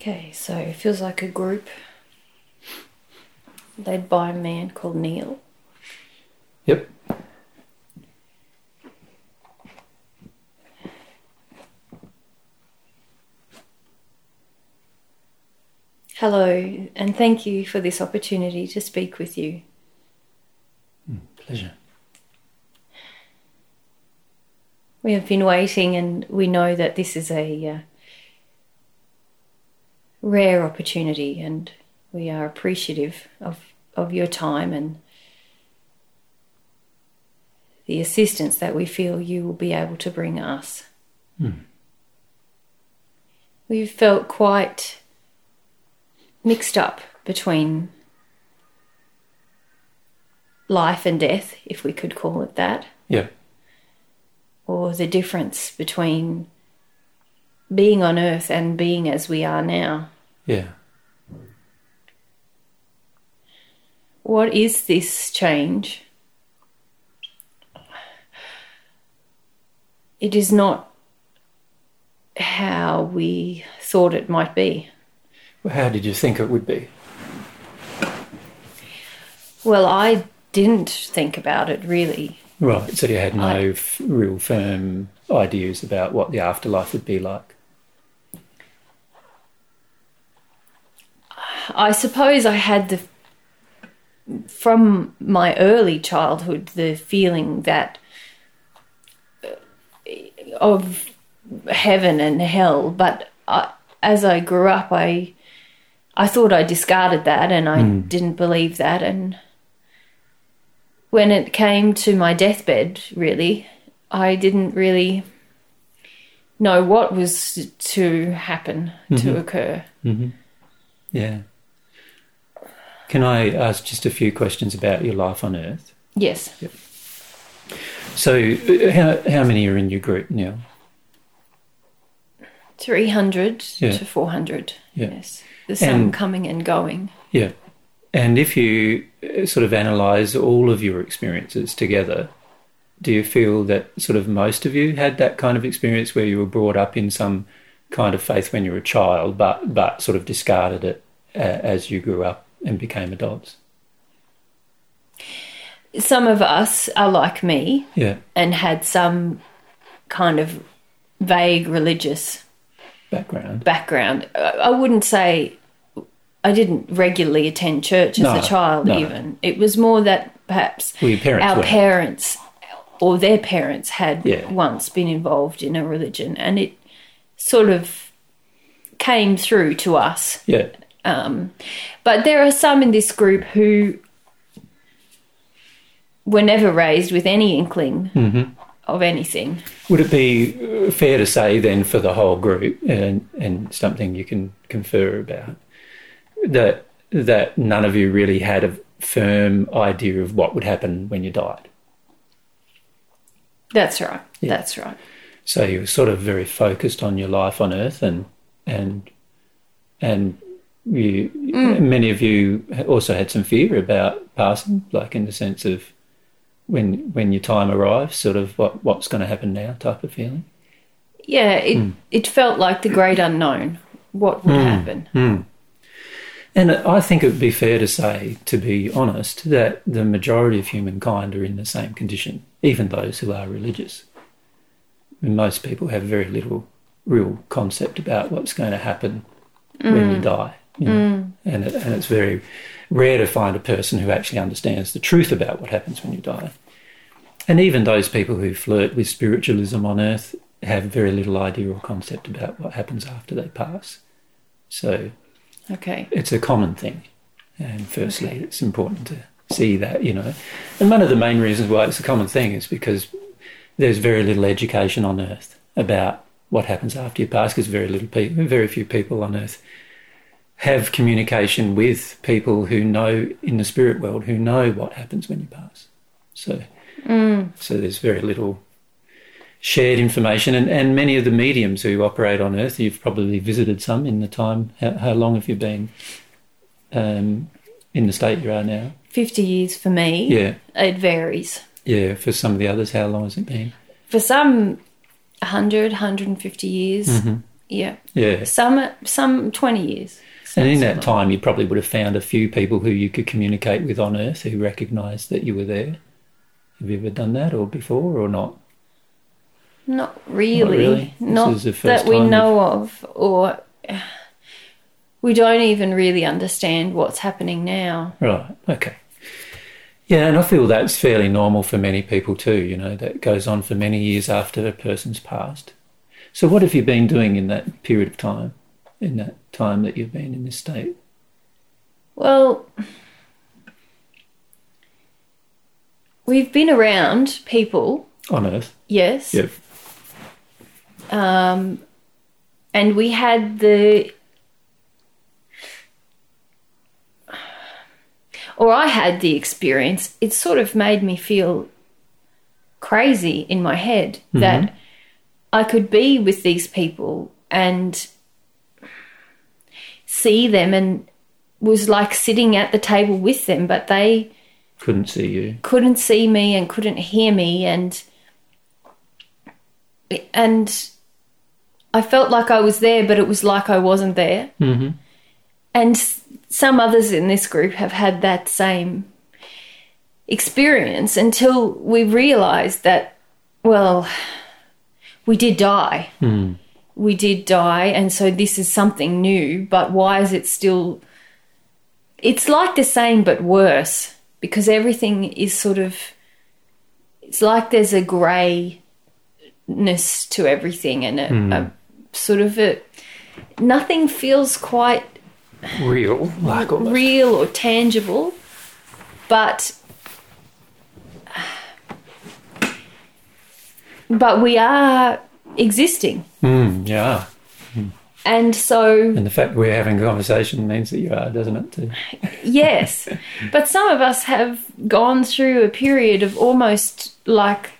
Okay, so it feels like a group led by a man called Neil. Yep. Hello, and thank you for this opportunity to speak with you. Pleasure. We have been waiting, and we know that this is a uh, rare opportunity, and we are appreciative of, of your time and the assistance that we feel you will be able to bring us. Hmm. We've felt quite mixed up between life and death, if we could call it that Yeah. or the difference between being on earth and being as we are now. Yeah. What is this change? It is not how we thought it might be. Well, how did you think it would be? Well, I didn't think about it really. Right. So you had no I- f- real firm ideas about what the afterlife would be like. I suppose I had the from my early childhood the feeling that uh, of heaven and hell, but I, as I grew up, I I thought I discarded that and I hmm. didn't believe that, and when it came to my deathbed, really, I didn't really know what was to happen to mm-hmm. occur. Mm-hmm. Yeah. Can I ask just a few questions about your life on Earth? Yes. So, uh, how, how many are in your group now? 300 Yeah. to 400. Yeah. Yes. There's some And- coming and going. Yeah. And if you uh, sort of analyse all of your experiences together, do you feel that sort of most of you had that kind of experience where you were brought up in some kind of faith when you were a child, but but sort of discarded it uh, as you grew up and became adults? Some of us are like me Yeah. and had some kind of vague religious Background. background. I wouldn't say I didn't regularly attend church as No, a child, no. even. It was more that perhaps Well, parents our were. parents or their parents had Yeah. once been involved in a religion and it sort of came through to us Yeah. Um, but there are some in this group who were never raised with any inkling Mm-hmm. of anything. Would it be uh, fair to say then for the whole group, and and something you can confer about, that that none of you really had a firm idea of what would happen when you died? That's right. Yeah. That's right. So you were sort of very focused on your life on Earth, and and and you mm. many of you also had some fear about passing, like in the sense of when when your time arrives, sort of what what's going to happen now type of feeling. Yeah, it Hmm. it felt like the great unknown. What would mm. happen? Mm. And I think it would be fair to say, to be honest, that the majority of humankind are in the same condition, even those who are religious. And most people have very little real concept about what's going to happen when you die. You know? Mm. and, it, and it's very rare to find a person who actually understands the truth about what happens when you die. And even those people who flirt with spiritualism on earth have very little idea or concept about what happens after they pass. So Okay. it's a common thing. And firstly, it's important to see that, you know. And one of the main reasons why it's a common thing is because there's very little education on earth about what happens after you pass, because very little people, very few people on earth have communication with people who know in the spirit world who know what happens when you pass. So, so there's very little shared information, and, and many of the mediums who operate on Earth, you've probably visited some in the time. How, how long have you been um, in the state you are now? 50 years for me. Yeah, It varies. yeah. For some of the others, how long has it been? For some, 100, 150 years. Mm-hmm. Yeah. Yeah. Some some twenty years. And in that time, you probably would have found a few people who you could communicate with on Earth who recognised that you were there. Have you ever done that or before or not? Not really. really? Not the first that we know of, or we don't even really understand what's happening now. Right. Okay. Yeah, and I feel that's fairly normal for many people too. You know, that goes on for many years after a person's passed. So, what have you been doing in that period of time? In that time that you've been in this state? Well, we've been around people, On Earth? yes, Yep. um, and we had the, or I had the experience. It sort of made me feel crazy in my head that I could be with these people and see them and was like sitting at the table with them, but they Couldn't see you. couldn't see me and couldn't hear me and and I felt like I was there but it was like I wasn't there. Mm-hmm. And some others in this group have had that same experience until we realized that well we did die. Mm. We did die and so this is something new, but why is it still it's like the same but worse because everything is sort of it's like there's a grayness to everything and a, hmm. a sort of a nothing feels quite Real, like almost. real or tangible but but we are existing Mm, yeah. and so And the fact we're having a conversation means that you are, doesn't it? Too? Yes, but some of us have gone through a period of almost like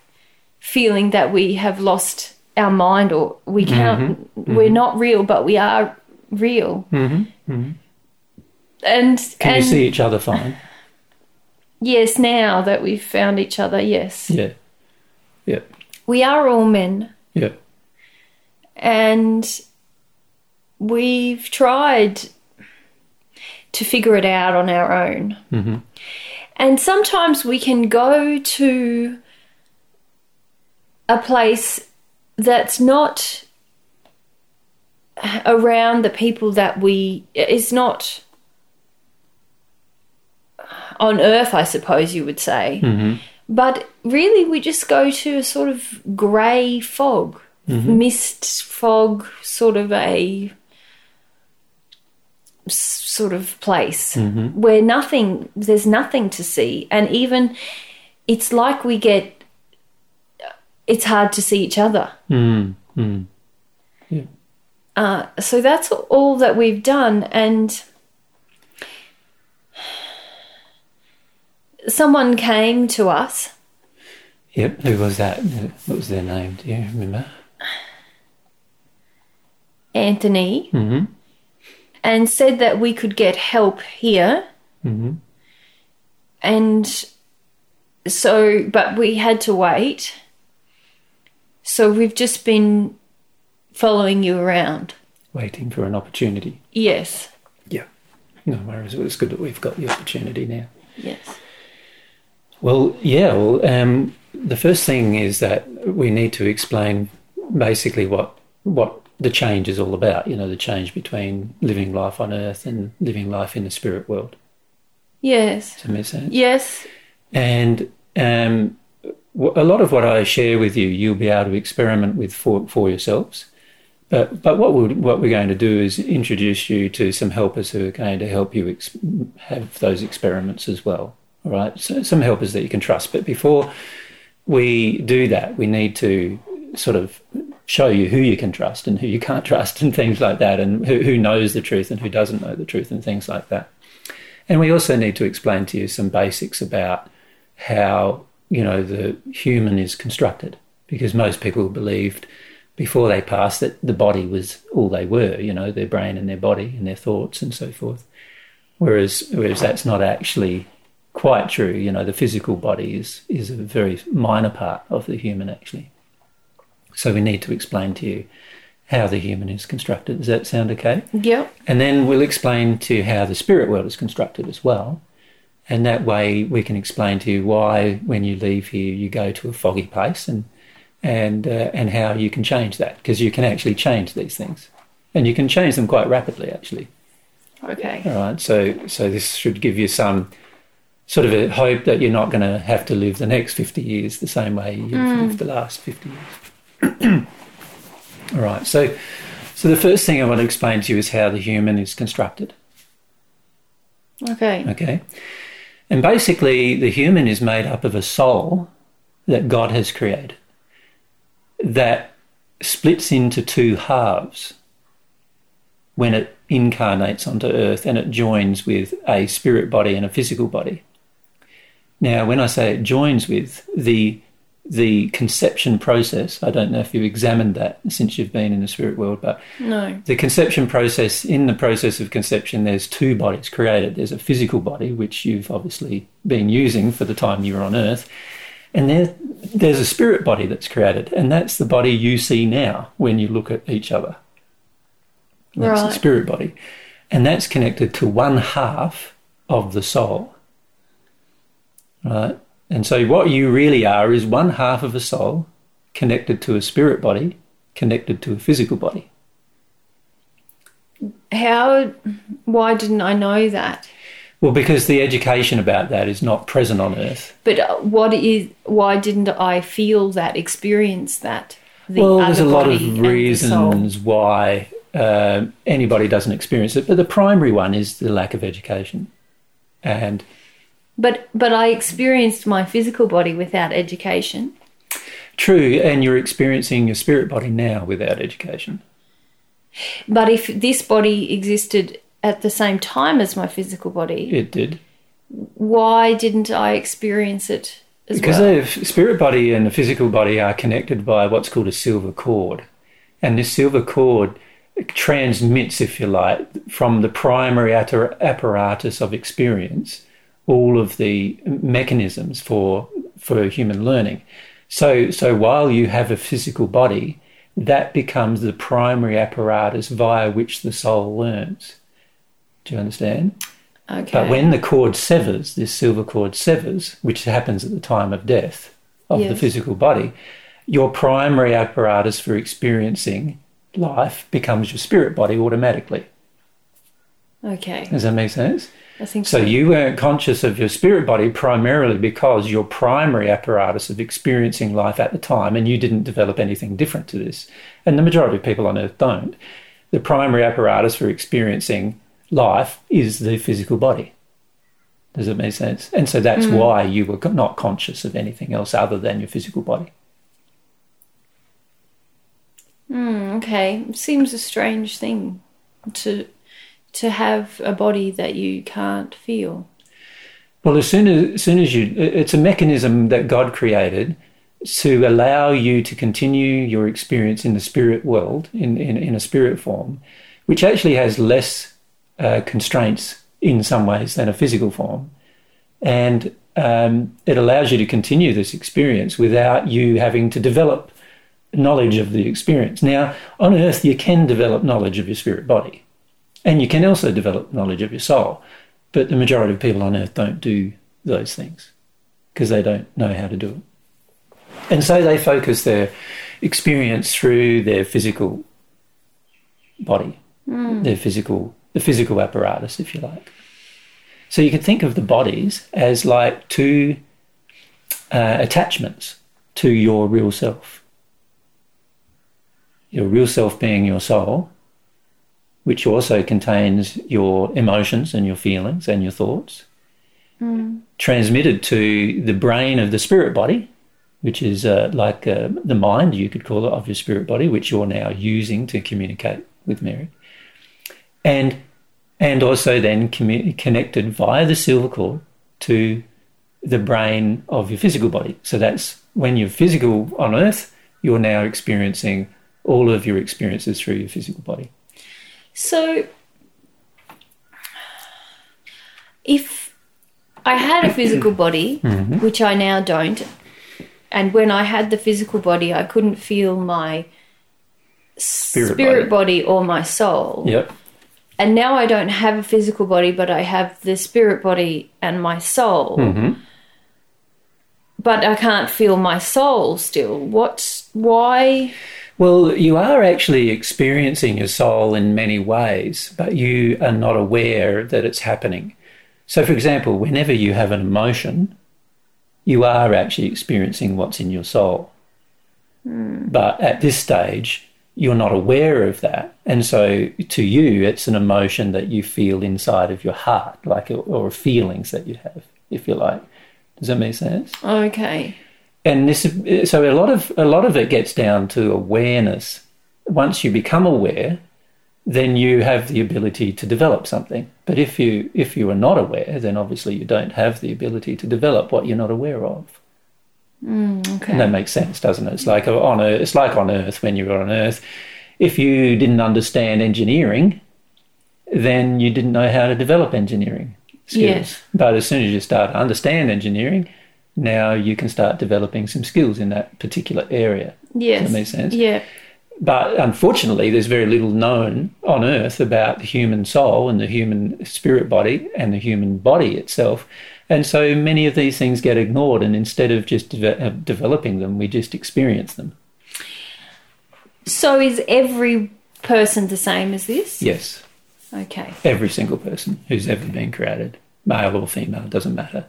feeling that we have lost our mind or we can't, we're not real, but we are real. Mm-hmm. Can And, and you see each other fine? yes, now that we've found each other, yes, Yeah. Yeah. we are all men Yeah. and we've tried to figure it out on our own. Mm-hmm. And sometimes we can go to a place that's not around the people that we is not on earth i suppose you would say Mm-hmm. But really we just go to a sort of grey fog mist fog sort of a sort of place where nothing there's nothing to see. And even it's like we get it's hard to see each other. Mm. Mm. uh, so that's all that we've done. And someone came to us Yep. Who was that? What was their name? Do you remember? anthony Mm-hmm. and said that we could get help here Mm-hmm. and so but we had to wait so we've just been following you around Waiting for an opportunity. yes Yeah. No worries. It's good that we've got the opportunity now. yes Well, yeah. Well, um, the first thing is that we need to explain basically what what the change is all about. You know, the change between living life on Earth and living life in the spirit world. yes Does that make sense? yes And um, a lot of what I share with you, you'll be able to experiment with for, for yourselves. But, but what, we'll, what we're going to do is introduce you to some helpers who are going to help you ex- have those experiments as well. All right, so some helpers that you can trust. But before we do that, we need to sort of show you who you can trust and who you can't trust and things like that, and who, who knows the truth and who doesn't know the truth and things like that. And we also need to explain to you some basics about how you know the human is constructed, because most people believed before they passed that the body was all they were, you know, their brain and their body and their thoughts and so forth. Whereas, whereas that's not actually quite true. You know, the physical body is is a very minor part of the human actually. So we need to explain to you how the human is constructed. Does that sound okay? Yep. And then we'll explain to you how the spirit world is constructed as well. And that way we can explain to you why, when you leave here, you go to a foggy place and and uh, and how you can change that because you can actually change these things, and you can change them quite rapidly actually. Okay. All right. So so this should give you some sort of a hope that you're not going to have to live the next 50 years the same way you've mm. lived the last 50 years. All right. So so the first thing I want to explain to you is how the human is constructed. Okay. Okay. And basically, the human is made up of a soul that God has created that splits into two halves when it incarnates onto earth and it joins with a spirit body and a physical body. Now, when I say it joins with the the conception process, I don't know if you've examined that since you've been in the spirit world, but No. the conception process, in the process of conception, there's two bodies created. There's a physical body, which you've obviously been using for the time you were on earth, and there, there's a spirit body that's created, and that's the body you see now when you look at each other. That's the Right. spirit body. And that's connected to one half of the soul. Right? And so what you really are is one half of a soul connected to a spirit body, connected to a physical body. How? Why didn't I know that? Well, because the education about that is not present on Earth. But uh, what is? Why didn't I feel that, experience that? The well, there's a lot of and the soul? reasons why uh, anybody doesn't experience it, but the primary one is the lack of education. And But but I experienced my physical body without education. true, and you're experiencing your spirit body now without education. But if this body existed at the same time as my physical body, It did. why didn't I experience it as Because well? the spirit body and the physical body are connected by what's called a silver cord. And this silver cord transmits, if you like, from the primary apparatus of experience all of the mechanisms for, for human learning. So, so while you have a physical body, that becomes the primary apparatus via which the soul learns. Do you understand? okay. But when the cord severs, this silver cord severs, which happens at the time of death of the physical body, your primary apparatus for experiencing life becomes your spirit body automatically. okay, Does that make sense? So so. you weren't conscious of your spirit body primarily because your primary apparatus of experiencing life at the time, and you didn't develop anything different to this. And the majority of people on earth don't. The primary apparatus for experiencing life is the physical body. Does it make sense? And so that's why you were not conscious of anything else other than your physical body. Mm, okay, seems a strange thing to to have a body that you can't feel. Well, as soon as, as soon as you, it's a mechanism that God created to allow you to continue your experience in the spirit world, in, in, in a spirit form, which actually has less uh, constraints in some ways than a physical form. And um, it allows you to continue this experience without you having to develop knowledge of the experience. Now, on earth, you can develop knowledge of your spirit body, and you can also develop knowledge of your soul. But the majority of people on earth don't do those things because they don't know how to do it. And so they focus their experience through their physical body, their physical, the physical apparatus, if you like. So you can think of the bodies as like two uh, attachments to your real self. Your real self being your soul, which also contains your emotions and your feelings and your thoughts, transmitted to the brain of the spirit body, which is uh, like uh, the mind, you could call it, of your spirit body, which you're now using to communicate with Mary, and and also then commu- connected via the silver cord to the brain of your physical body. So that's when you're physical on Earth, you're now experiencing all of your experiences through your physical body. So, if I had a physical body, which I now don't, and when I had the physical body, I couldn't feel my Spirit spirit, body. body. or my soul. Yep. And now I don't have a physical body, but I have the spirit body and my soul. hmm But I can't feel my soul still. What's why? Well, you are actually experiencing your soul in many ways, but you are not aware that it's happening. So, for example, whenever you have an emotion, you are actually experiencing what's in your soul. Hmm. But at this stage, you're not aware of that. And so, to you, it's an emotion that you feel inside of your heart, like, or feelings that you have, if you like. Does that make sense? Okay. And this so a lot of a lot of it gets down to awareness. Once you become aware then you have the ability to develop something. But if you if you are not aware then obviously you don't have the ability to develop what you're not aware of. Mm, okay. and that makes sense doesn't it? It's like on earth, it's like on earth when you're on earth. If you didn't understand engineering then you didn't know how to develop engineering skills. Yes. but as soon as you start to understand engineering now you can start developing some skills in that particular area Yes. that make sense? Yeah. but unfortunately there's very little known on earth about the human soul and the human spirit body and the human body itself and so many of these things get ignored and instead of just de- uh, developing them we just experience them So is every person the same as this? yes Okay. every single person who's ever been created male or female doesn't matter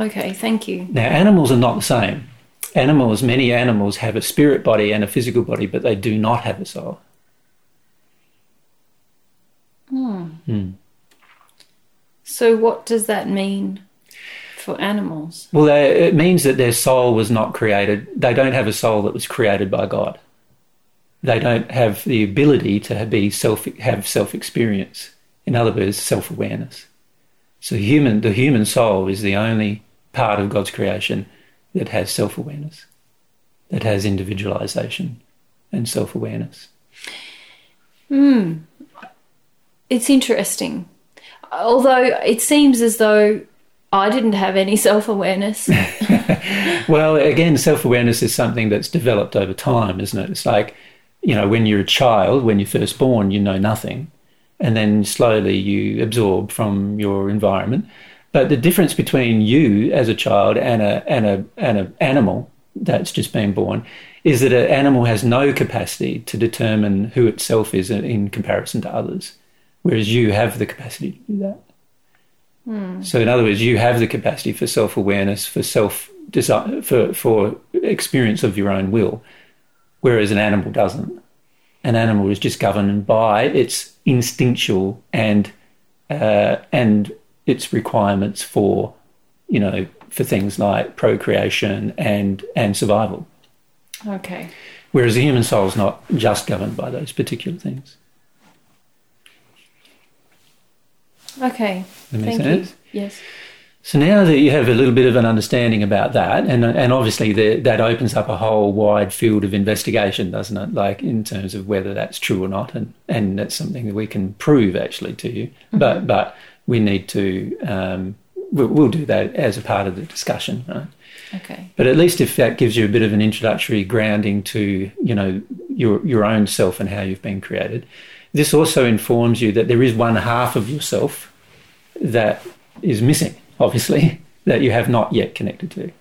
Okay. Thank you. Now, animals are not the same. Animals, many animals have a spirit body and a physical body, but they do not have a soul. Hmm. Hmm. So what does that mean for animals? Well, they, it means that their soul was not created. They don't have a soul that was created by God. They don't have the ability to be self have self experience. In other words, self awareness. So, human the human soul is the only part of God's creation that has self awareness, that has individualization and self awareness. Hmm. It's interesting. Although it seems as though I didn't have any self awareness. Well, again, self awareness is something that's developed over time, isn't it? It's like, you know, when you're a child, when you're first born, you know nothing. And then slowly you absorb from your environment. But the difference between you as a child and a and a and an animal that's just been born is that an animal has no capacity to determine who itself is in- comparison to others, whereas you have the capacity to do that. So, in other words, you have the capacity for self awareness, for self for for experience of your own will, whereas an animal doesn't. An animal is just governed by its instinctual and uh, and its requirements for, you know, for things like procreation and and survival. okay. Whereas the human soul is not just governed by those particular things. Okay. That makes Thank sense? you. Yes. So now that you have a little bit of an understanding about that, and and obviously the, that opens up a whole wide field of investigation, doesn't it? Like in terms of whether that's true or not, and and that's something that we can prove actually to you. But mm-hmm. but we need to um, we'll, we'll do that as a part of the discussion, right? Okay. But at least if that gives you a bit of an introductory grounding to you know your your own self and how you've been created, this also informs you that there is one half of yourself that is missing, obviously, that you have not yet connected to.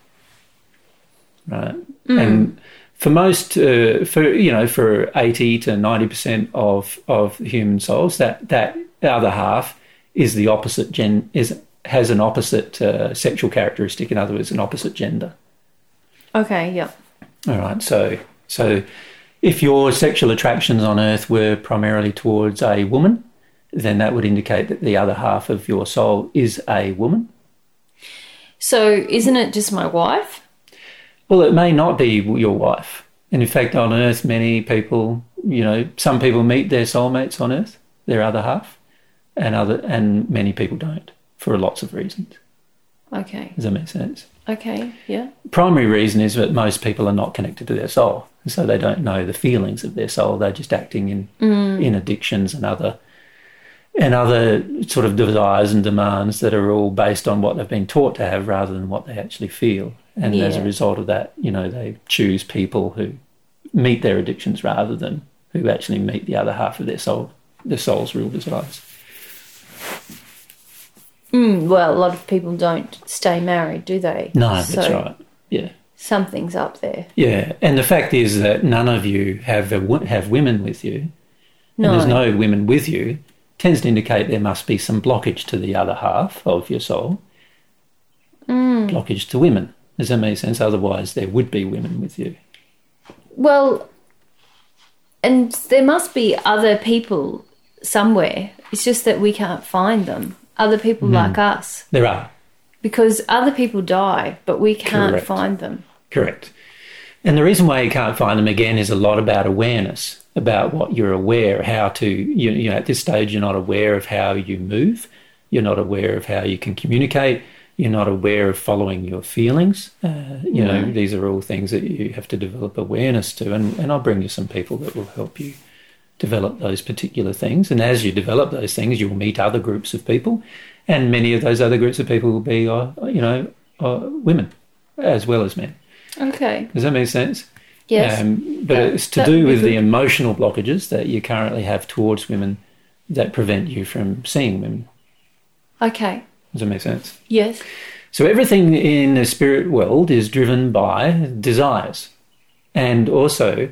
Right, and for most, uh, for you know, for eighty to ninety percent of of human souls, that that other half is the opposite gen is has an opposite uh, sexual characteristic. In other words, an opposite gender. Okay. Yep. All right. So, so if your sexual attractions on Earth were primarily towards a woman, then that would indicate that the other half of your soul is a woman. So isn't it just my wife? Well, it may not be your wife. And in fact, on Earth, many people, you know, some people meet their soulmates on Earth, their other half, and other, and many people don't for lots of reasons. Okay. Does that make sense? Okay. Yeah. primary reason is that most people are not connected to their soul, and so they don't know the feelings of their soul. They're just acting in mm. in addictions and other and other sort of desires and demands that are all based on what they've been taught to have rather than what they actually feel. And as a result of that, you know, they choose people who meet their addictions rather than who actually meet the other half of their soul, their soul's real desires. Mm, well, a lot of people don't stay married, do they? No, that's right. Yeah. Something's up there. Yeah, and the fact is that none of you have a, have women with you, No. and there's no women with you, tends to indicate there must be some blockage to the other half of your soul. Mm. Blockage to women. Does that make sense? Otherwise, there would be women with you. Well, and there must be other people somewhere. It's just that we can't find them. Other people Hmm. like us. There are, Because other people die, but we can't Correct. find them. correct. And the reason why you can't find them again is a lot about awareness, about what you're aware, how to, you, you know, at this stage, you're not aware of how you move, you're not aware of how you can communicate, you're not aware of following your feelings. Uh, you know, these are all things that you have to develop awareness to. And, and I'll bring you some people that will help you develop those particular things. And as you develop those things, you'll meet other groups of people. And many of those other groups of people will be, uh, you know, uh, women as well as men. Okay. Does that make sense? Yes. Um, but That- it's to do with the emotional blockages that you currently have towards women that prevent you from seeing women. okay. Does that make sense? Yes. So everything in the spirit world is driven by desires and also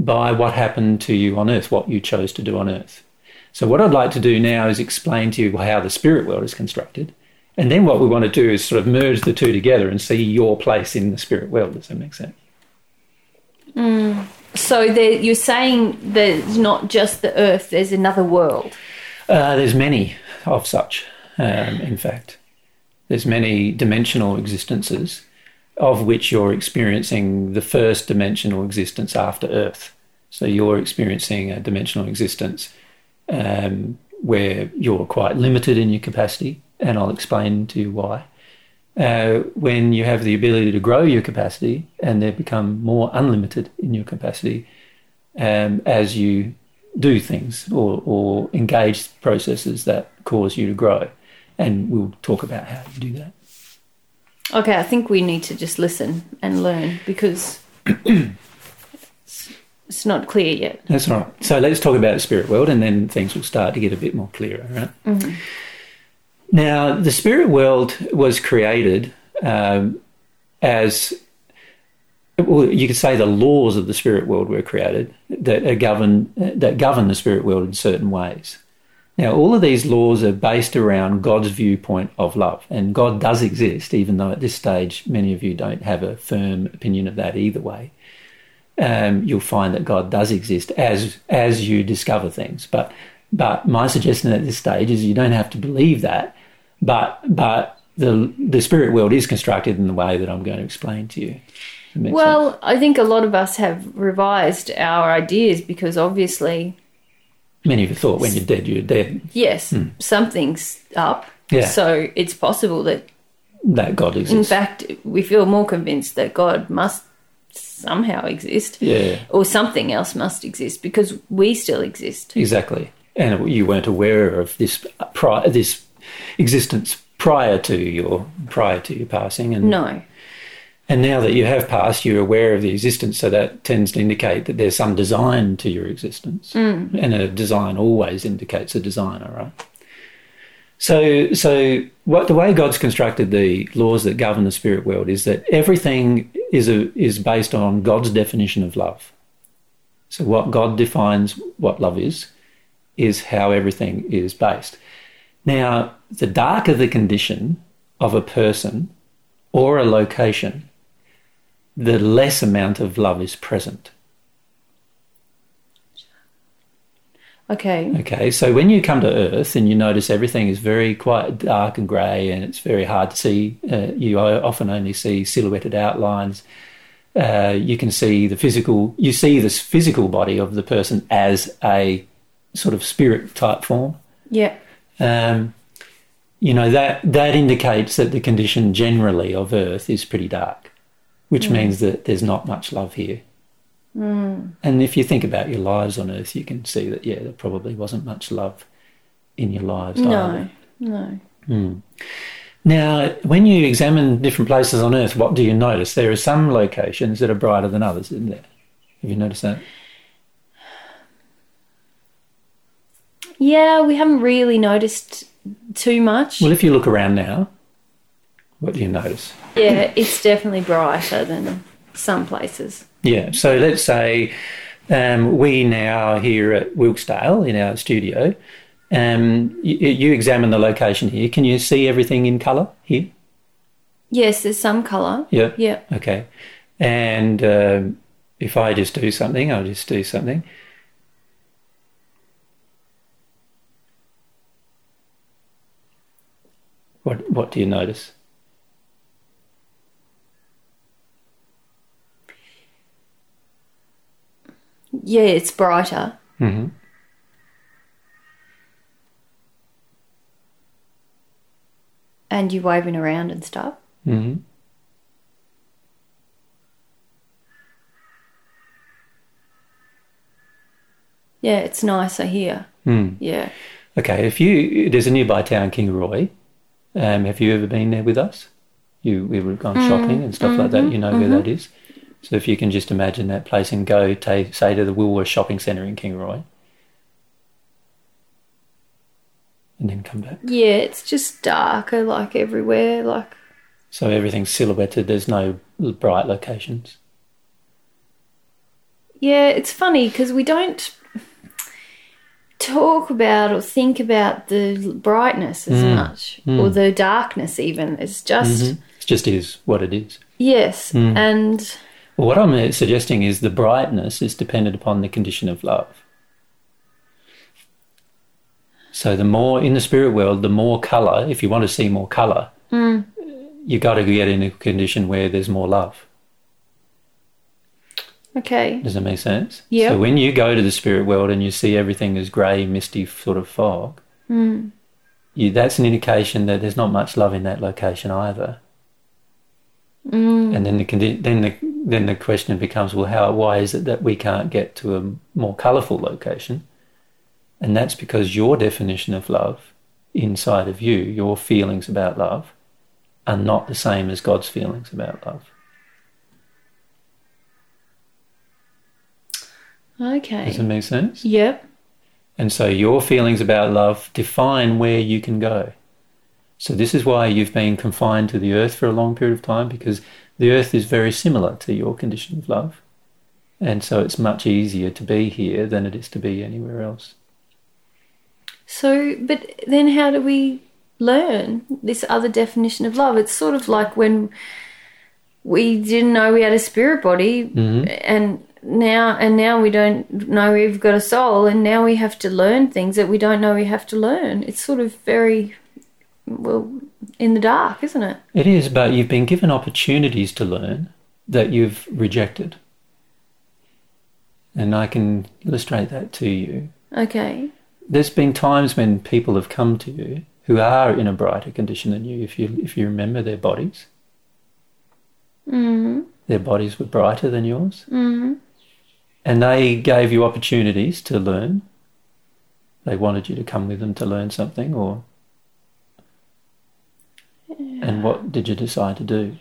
by what happened to you on earth, what you chose to do on earth. So what I'd like to do now is explain to you how the spirit world is constructed. And then what we want to do is sort of merge the two together and see your place in the spirit world. Does that make sense? So there, you're saying there's not just the earth, there's another world. Uh, there's many of such, um, in fact. There's many dimensional existences of which you're experiencing the first dimensional existence after Earth. So you're experiencing a dimensional existence um, where you're quite limited in your capacity, and I'll explain to you why. Uh, when you have the ability to grow your capacity and then become more unlimited in your capacity um, as you do things or, or engage processes that cause you to grow. And we'll talk about how you do that. Okay, I think we need to just listen and learn because it's, it's not clear yet. That's all right. So let's talk about the spirit world and then things will start to get a bit more clearer, right? Now, the spirit world was created um, as, well, you could say the laws of the spirit world were created that are govern, that govern the spirit world in certain ways. Now, all of these laws are based around God's viewpoint of love, and God does exist, even though at this stage many of you don't have a firm opinion of that either way. Um, you'll find that God does exist as as you discover things. But but my suggestion at this stage is you don't have to believe that, but but the the spirit world is constructed in the way that I'm going to explain to you. Make sense? Well, I think a lot of us have revised our ideas because obviously, many of you thought when you're dead, you're dead. yes, hmm. something's up. Yeah. So it's possible that, That God exists. in fact, we feel more convinced that God must somehow exist yeah. or something else must exist because we still exist. Exactly, and you weren't aware of this pri- this existence prior to your prior to your passing, and No. And now that you have passed, you're aware of the existence. So that tends to indicate that there's some design to your existence, mm. and a design always indicates a designer, right? So, so what the way God's constructed the laws that govern the spirit world is that everything is a, is based on God's definition of love. So, what God defines what love is, is how everything is based. Now, the darker the condition of a person or a location, the less amount of love is present. Okay. Okay, so when you come to Earth and you notice everything is very quite dark and grey and it's very hard to see, uh, you often only see silhouetted outlines. Uh, you can see the physical, you see this physical body of the person as a sort of spirit type form. Yeah. Um, you know that that indicates that the condition generally of Earth is pretty dark, which mm. means that there's not much love here. Mm. And if you think about your lives on Earth, you can see that yeah, there probably wasn't much love in your lives. No. either. No. Mm. Now, when you examine different places on Earth, what do you notice? There are some locations that are brighter than others, isn't there? Have you noticed that? Yeah, we haven't really noticed too much. Well, if you look around now, what do you notice? yeah, it's definitely brighter than some places. Yeah. So let's say um, we now here at Wilkesdale in our studio, um, you, you examine the location here. Can you see everything in colour here? Yes, there's some colour. Yeah. Yeah. Okay. And um, if I just do something, I'll just do something. What What do you notice? Yeah, it's brighter. hmm And you waving around and stuff. hmm Yeah, it's nicer here. Mm. Yeah. Okay. If you there's a nearby town, Kingaroy. Um, have you ever been there with us? You we would have gone shopping and stuff like that. You know where that is. So if you can just imagine that place and go, ta say to the Woolworth Shopping Centre in Kingaroy, and then come back. Yeah, it's just darker like everywhere. Like, So everything's silhouetted. There's no bright locations. yeah, it's funny because we don't talk about or think about the brightness as mm. much or mm. the darkness, even. It's just, mm-hmm. It just is what it is. yes. Mm. And Well, what I'm uh, suggesting is the brightness is dependent upon the condition of love. So the more in the spirit world, the more color. If you want to see more color, you've got to get in a condition where there's more love. okay. Does that make sense? Yeah. So when you go to the spirit world and you see everything as grey, misty sort of fog, you, that's an indication that there's not much love in that location either. Mm. And then the then the then the question becomes, well, how why is it that we can't get to a more colourful location? And that's because your definition of love inside of you, your feelings about love, are not the same as God's feelings about love. Okay. Does that make sense? Yep. And so your feelings about love define where you can go. So this is why you've been confined to the earth for a long period of time because the earth is very similar to your condition of love. And so it's much easier to be here than it is to be anywhere else. So, but then how do we learn this other definition of love? It's sort of like when we didn't know we had a spirit body mm-hmm. and now and now we don't know we've got a soul and now we have to learn things that we don't know we have to learn. It's sort of very well in the dark, isn't it? It is, but you've been given opportunities to learn that you've rejected. And I can illustrate that to you. Okay. there's been times when people have come to you who are in a brighter condition than you if you if you remember their bodies Mm. their bodies were brighter than yours Mm. and they gave you opportunities to learn they wanted you to come with them to learn something or and what did you decide to do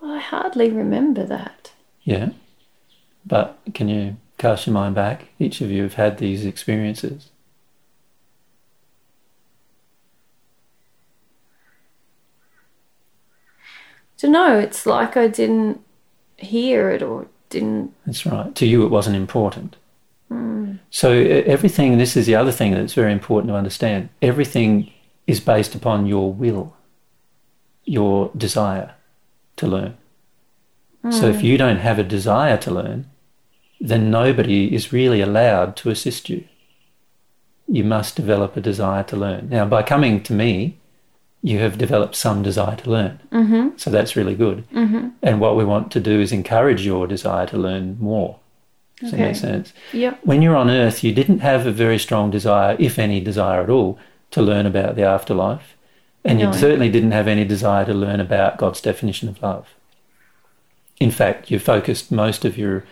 Well, I hardly remember that. yeah but can you cast your mind back each of you have had these experiences don't know. it's like I didn't hear it or didn't. That's right. To you, it wasn't important. Hmm. So e- everything, this is the other thing that's very important to understand. Everything is based upon your will, your desire to learn. So if you don't have a desire to learn, then nobody is really allowed to assist you. You must develop a desire to learn. Now, by coming to me, you have developed some desire to learn. Mm-hmm. So that's really good. Mm-hmm. And what we want to do is encourage your desire to learn more. Does that make sense? Yep. When you're on earth, you didn't have a very strong desire, if any desire at all, to learn about the afterlife. And you No. certainly didn't have any desire to learn about God's definition of love. In fact, you focused most of your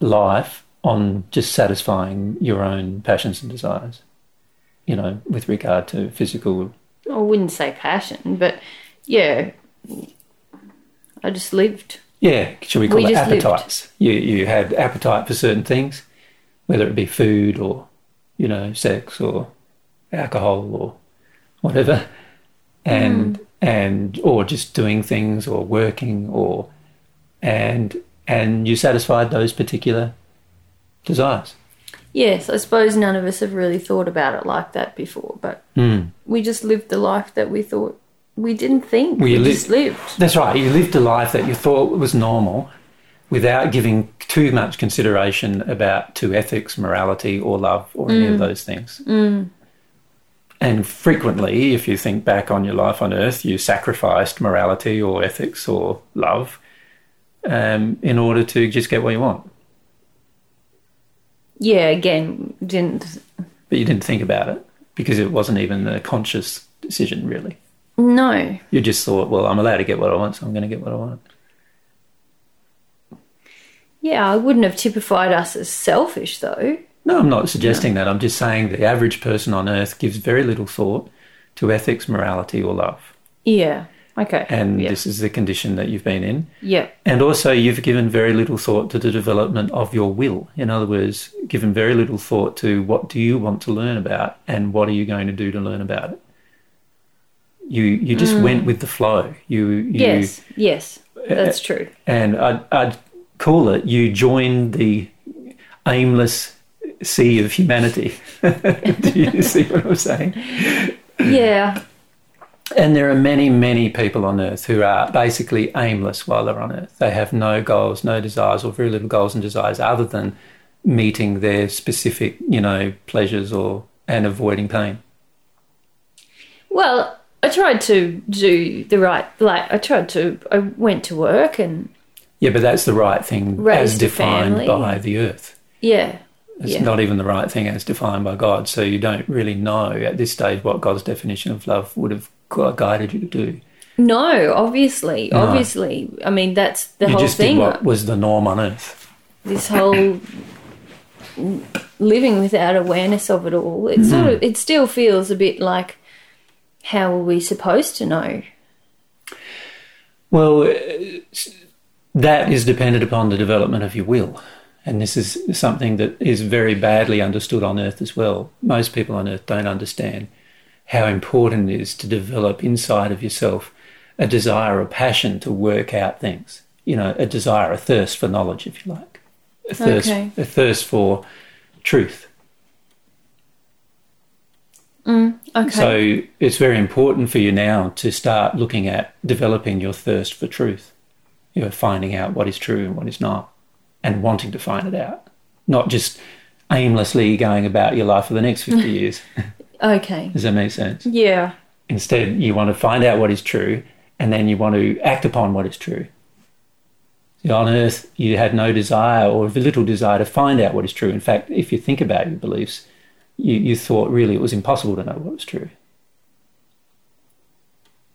life on just satisfying your own passions and desires, you know, with regard to physical. I wouldn't say passion, but yeah, I just lived. Yeah, should we call We it lived. appetites? You you had appetite for certain things, whether it be food or you know sex or alcohol or whatever, and mm. and or just doing things or working or and and you satisfied those particular desires. Yes, I suppose none of us have really thought about it like that before, but Mm. we just lived the life that we thought we didn't think. Well, We you li- just lived. That's right. You lived a life that you thought was normal without giving too much consideration about to ethics, morality, or love, or any of mm. those things. Mm. And frequently, if you think back on your life on earth, you sacrificed morality or ethics or love um, in order to just get what you want. Yeah, again, didn't. But you didn't think about it because it wasn't even a conscious decision, really. No. You just thought, well, I'm allowed to get what I want, so I'm going to get what I want. Yeah, I wouldn't have typified us as selfish, though. No, I'm not suggesting that. I'm just saying the average person on earth gives very little thought to ethics, morality, or love. Yeah. Okay. And yeah. this is the condition that you've been in. yeah. And also, you've given very little thought to the development of your will. In other words, given very little thought to what do you want to learn about and what are you going to do to learn about it. You you just went with the flow. You, you Mm. Yes. Yes. That's true. and I'd, I'd call it you joined the aimless sea of humanity. Do you see what I'm saying? Yeah. And there are many, many people on earth who are basically aimless while they're on earth. They have no goals, no desires, or very little goals and desires other than meeting their specific, you know, pleasures or and avoiding pain. Well, I tried to do the right. Like, I tried to. I went to work and Yeah, but that's the right thing as defined by the earth. yeah. It's yeah. not even the right thing as defined by God. So you don't really know at this stage what God's definition of love would have guided you to do. No, obviously, No. obviously. I mean, that's the you whole just thing. did what was the norm on earth. This whole living without awareness of it all. It sort Hmm. of. It still feels a bit like, how are we supposed to know? Well, uh, that is dependent upon the development of your will. And this is something that is very badly understood on earth as well. Most people on earth don't understand how important it is to develop inside of yourself a desire, a passion to work out things. You know, a desire, a thirst for knowledge, if you like, a thirst, Okay. a thirst for truth. Mm, okay. So it's very important for you now to start looking at developing your thirst for truth. You know, finding out what is true and what is not, and wanting to find it out, not just aimlessly going about your life for the next fifty years. okay. Does that make sense? Yeah. Instead, you want to find out what is true, and then you want to act upon what is true. See, on earth, you had no desire or little desire to find out what is true. In fact, if you think about your beliefs, you, you thought really it was impossible to know what was true.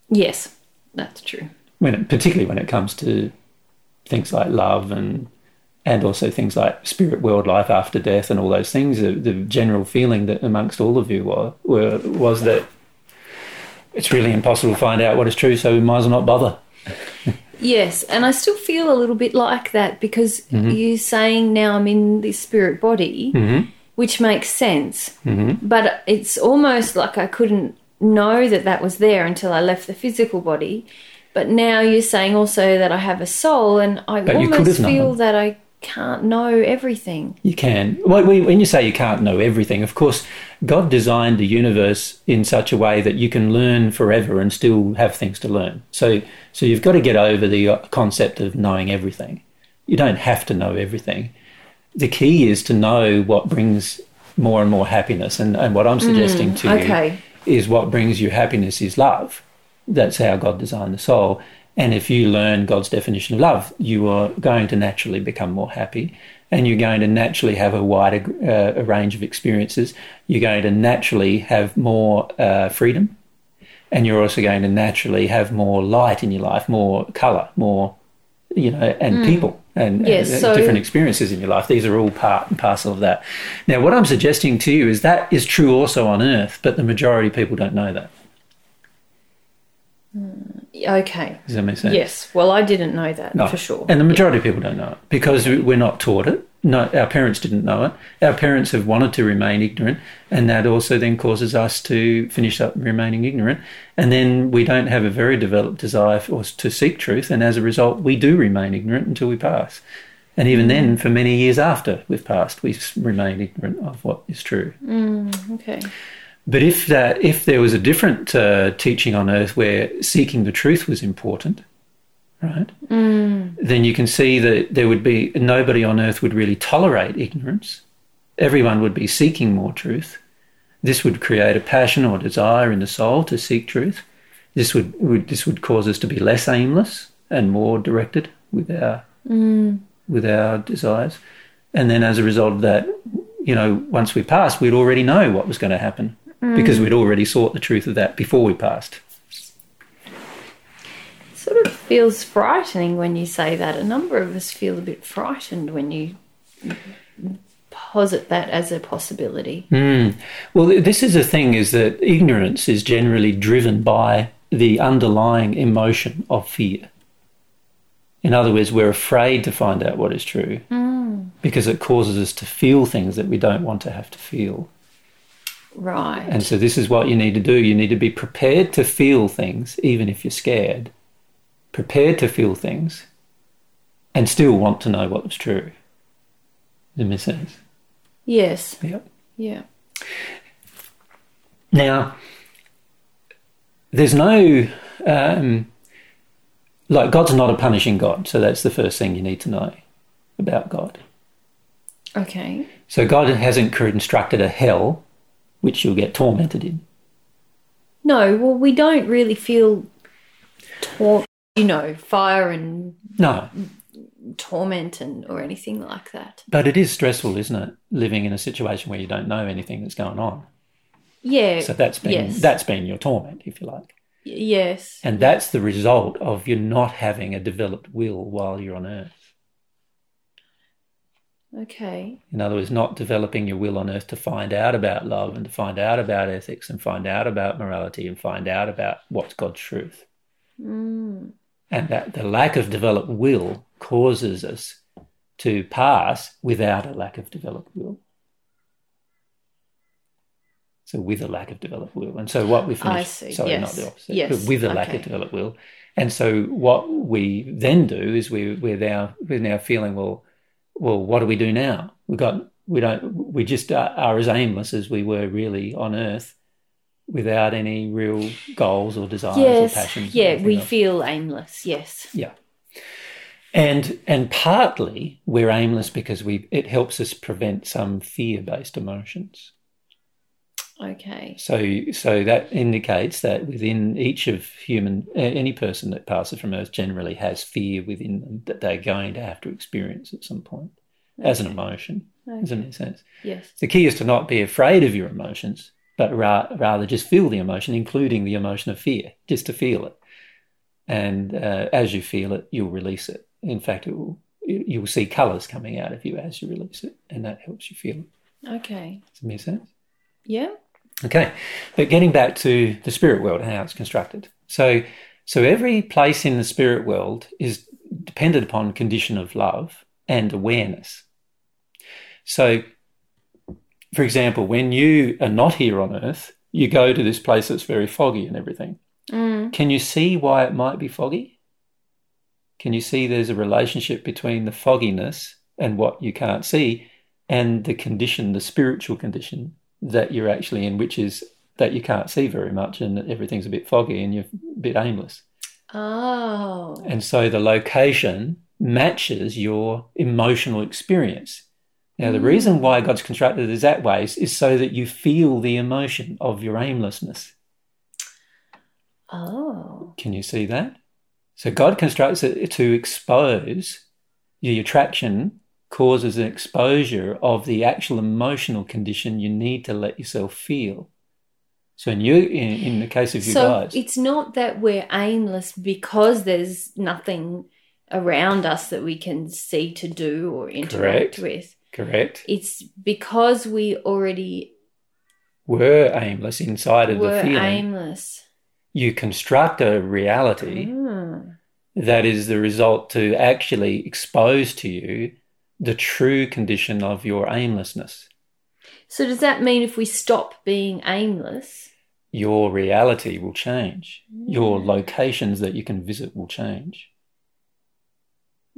Yes, that's true. when it, particularly when it comes to things like love and and also things like spirit world life after death and all those things the, the general feeling that amongst all of you were, were was that it's really impossible to find out what is true so we might as well not bother Yes, and I still feel a little bit like that because Mm-hmm. you're saying now I'm in this spirit body, which makes sense. Mm-hmm. But it's almost like I couldn't know that that was there until I left the physical body. But now you're saying also that I have a soul, and I But almost have known. feel that I can't know everything. You can. Well, when you say you can't know everything, of course, God designed the universe in such a way that you can learn forever and still have things to learn. So, so you've got to get over the uh, concept of knowing everything. You don't have to know everything. The key is to know what brings more and more happiness. And, and what I'm suggesting to okay. you is what brings you happiness is love. That's how God designed the soul. And if you learn God's definition of love, you are going to naturally become more happy and you're going to naturally have a wider uh, range of experiences. You're going to naturally have more uh, freedom and you're also going to naturally have more light in your life, more color, more, you know, and people and, Yes, and, so- different experiences in your life. These are all part and parcel of that. Now, what I'm suggesting to you is that is true also on earth, but the majority of people don't know that. Mm, okay. Does that make sense? Yes. Well, I didn't know that No. for sure. And the majority of people don't know it because we- we're not taught it. No, our parents didn't know it. Our parents have wanted to remain ignorant, and that also then causes us to finish up remaining ignorant. And then we don't have a very developed desire for, to seek truth, and as a result, we do remain ignorant until we pass. And even then, mm. for many years after we've passed, we remain ignorant of what is true. Mm, okay. But if that, if there was a different uh, teaching on earth where seeking the truth was important, right? Then you can see that there would be nobody on earth would really tolerate ignorance. Everyone would be seeking more truth. This would create a passion or desire in the soul to seek truth. This would, would this would cause us to be less aimless and more directed with our with our desires. And then as a result of that, you know, once we passed, we'd already know what was going to happen because we'd already sought the truth of that before we passed. It sort of feels frightening when you say that. A number of us feel a bit frightened when you posit that as a possibility. Mm. Well, this is the thing: is that ignorance is generally driven by the underlying emotion of fear. In other words, we're afraid to find out what is true because it causes us to feel things that we don't want to have to feel. Right. And so, this is what you need to do. You need to be prepared to feel things, even if you're scared. Prepared to feel things, and still want to know what was true. Does that make sense? yes. Yep. Yeah. Now, there's no, um, like, God's not a punishing God. So that's the first thing you need to know about God. Okay. So God hasn't constructed a hell which you'll get tormented in. No, well, we don't really feel, tor- you know, fire and No, torment and or anything like that. but it is stressful, isn't it? Living in a situation where you don't know anything that's going on. Yeah. So that's been yes. that's been your torment, if you like, Y- yes. and that's the result of you not having a developed will while you're on Earth. Okay. In other words, not developing your will on earth to find out about love and to find out about ethics and find out about morality and find out about what's God's truth. Mm. And that the lack of developed will causes us to pass without a lack of developed will. So with a lack of developed will. And so what we finish I see. sorry, Yes. not the opposite. Yes. But with a lack Okay. of developed will. And so what we then do is we we're now we're now feeling, well, well, what do we do now? We got we don't we just are, are as aimless as we were really on earth without any real goals or desires or Yes. passions. Yeah, anything we else. feel aimless. Yes. Yeah. And and partly we're aimless because we it helps us prevent some fear-based emotions. Okay. So so that indicates that within each of human any person that passes from earth generally has fear within them that they're going to have to experience at some point as an emotion. Okay. Does that make sense? Yes. The key is to not be afraid of your emotions, but ra- rather just feel the emotion, including the emotion of fear, just to feel it. And uh, as you feel it, you'll release it. In fact, it will, you- you'll see colours coming out of you as you release it, and that helps you feel it. Okay. Does that make sense? Yeah. Okay, but getting back to the spirit world and how it's constructed. So, so every place in the spirit world is dependent upon condition of love and awareness. So, for example, when you are not here on Earth, you go to this place that's very foggy and everything. Mm. Can you see why it might be foggy? Can you see there's a relationship between the fogginess and what you can't see and the condition, the spiritual condition that you're actually in, which is that you can't see very much and everything's a bit foggy and you're a bit aimless. Oh. And so the location matches your emotional experience. Now, the Mm. reason why God's constructed it that way is, is so that you feel the emotion of your aimlessness. Oh. Can you see that? So God constructs it to expose the attraction causes an exposure of the actual emotional condition you need to let yourself feel. So in you, in, in the case of you So guys, it's not that we're aimless because there's nothing around us that we can see to do or interact Correct. with. correct, It's because we already were aimless inside of the were feeling. aimless. You construct a reality Mm. that is the result to actually expose to you the true condition of your aimlessness. So does that mean if we stop being aimless? Your reality will change. Your Mm. locations that you can visit will change.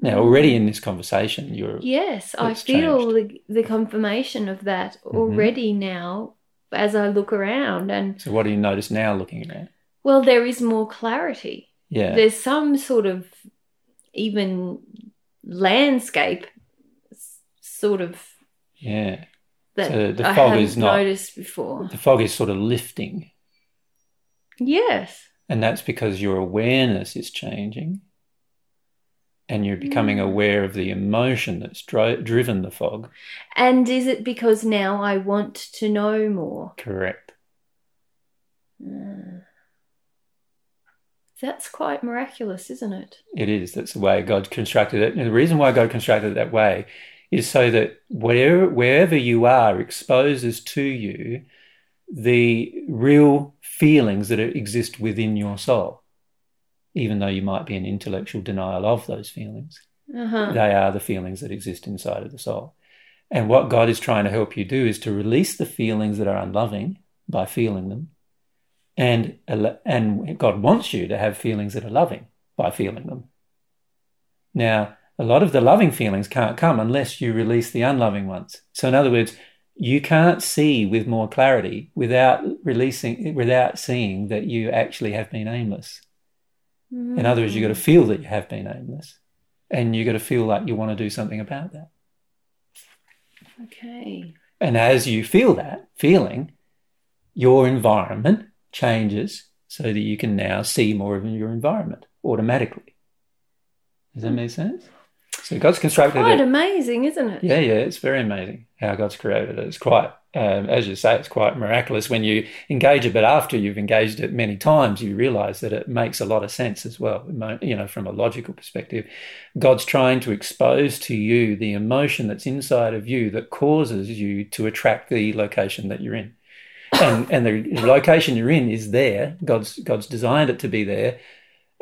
Now, already in this conversation, you're Yes, I feel the, the confirmation of that Mm-hmm. already now as I look around. And so. What do you notice now, looking around? well, there is more clarity. Yeah, There's some sort of even landscape sort of yeah. that So the I fog is not- noticed before. The fog is sort of lifting, Yes. and that's because your awareness is changing, and you're becoming Mm. aware of the emotion that's dri- driven the fog. And is it because now I want to know more? Correct. Mm. That's quite miraculous, isn't it? It is. That's the way God constructed it. And the reason why God constructed it that way is so that wherever, wherever you are exposes to you the real feelings that exist within your soul, even though you might be in intellectual denial of those feelings. Uh-huh. They are the feelings that exist inside of the soul. And what God is trying to help you do is to release the feelings that are unloving by feeling them. And, and God wants you to have feelings that are loving by feeling them. Now, a lot of the loving feelings can't come unless you release the unloving ones. So, in other words, you can't see with more clarity without releasing, without seeing that you actually have been aimless. In other words, you've got to mm. feel that you have been aimless and you've got to feel like you want to do something about that. Okay. And as you feel that feeling, your environment changes so that you can now see more of your environment automatically. Does that hmm. make sense? So God's constructed it. Quite it. amazing, isn't it? Yeah, yeah, it's very amazing how God's created it. It's quite, um, as you say, it's quite miraculous when you engage it. But after you've engaged it many times, you realise that it makes a lot of sense as well. You know, from a logical perspective, God's trying to expose to you the emotion that's inside of you that causes you to attract the location that you're in. And, and the location you're in is there. God's God's designed it to be there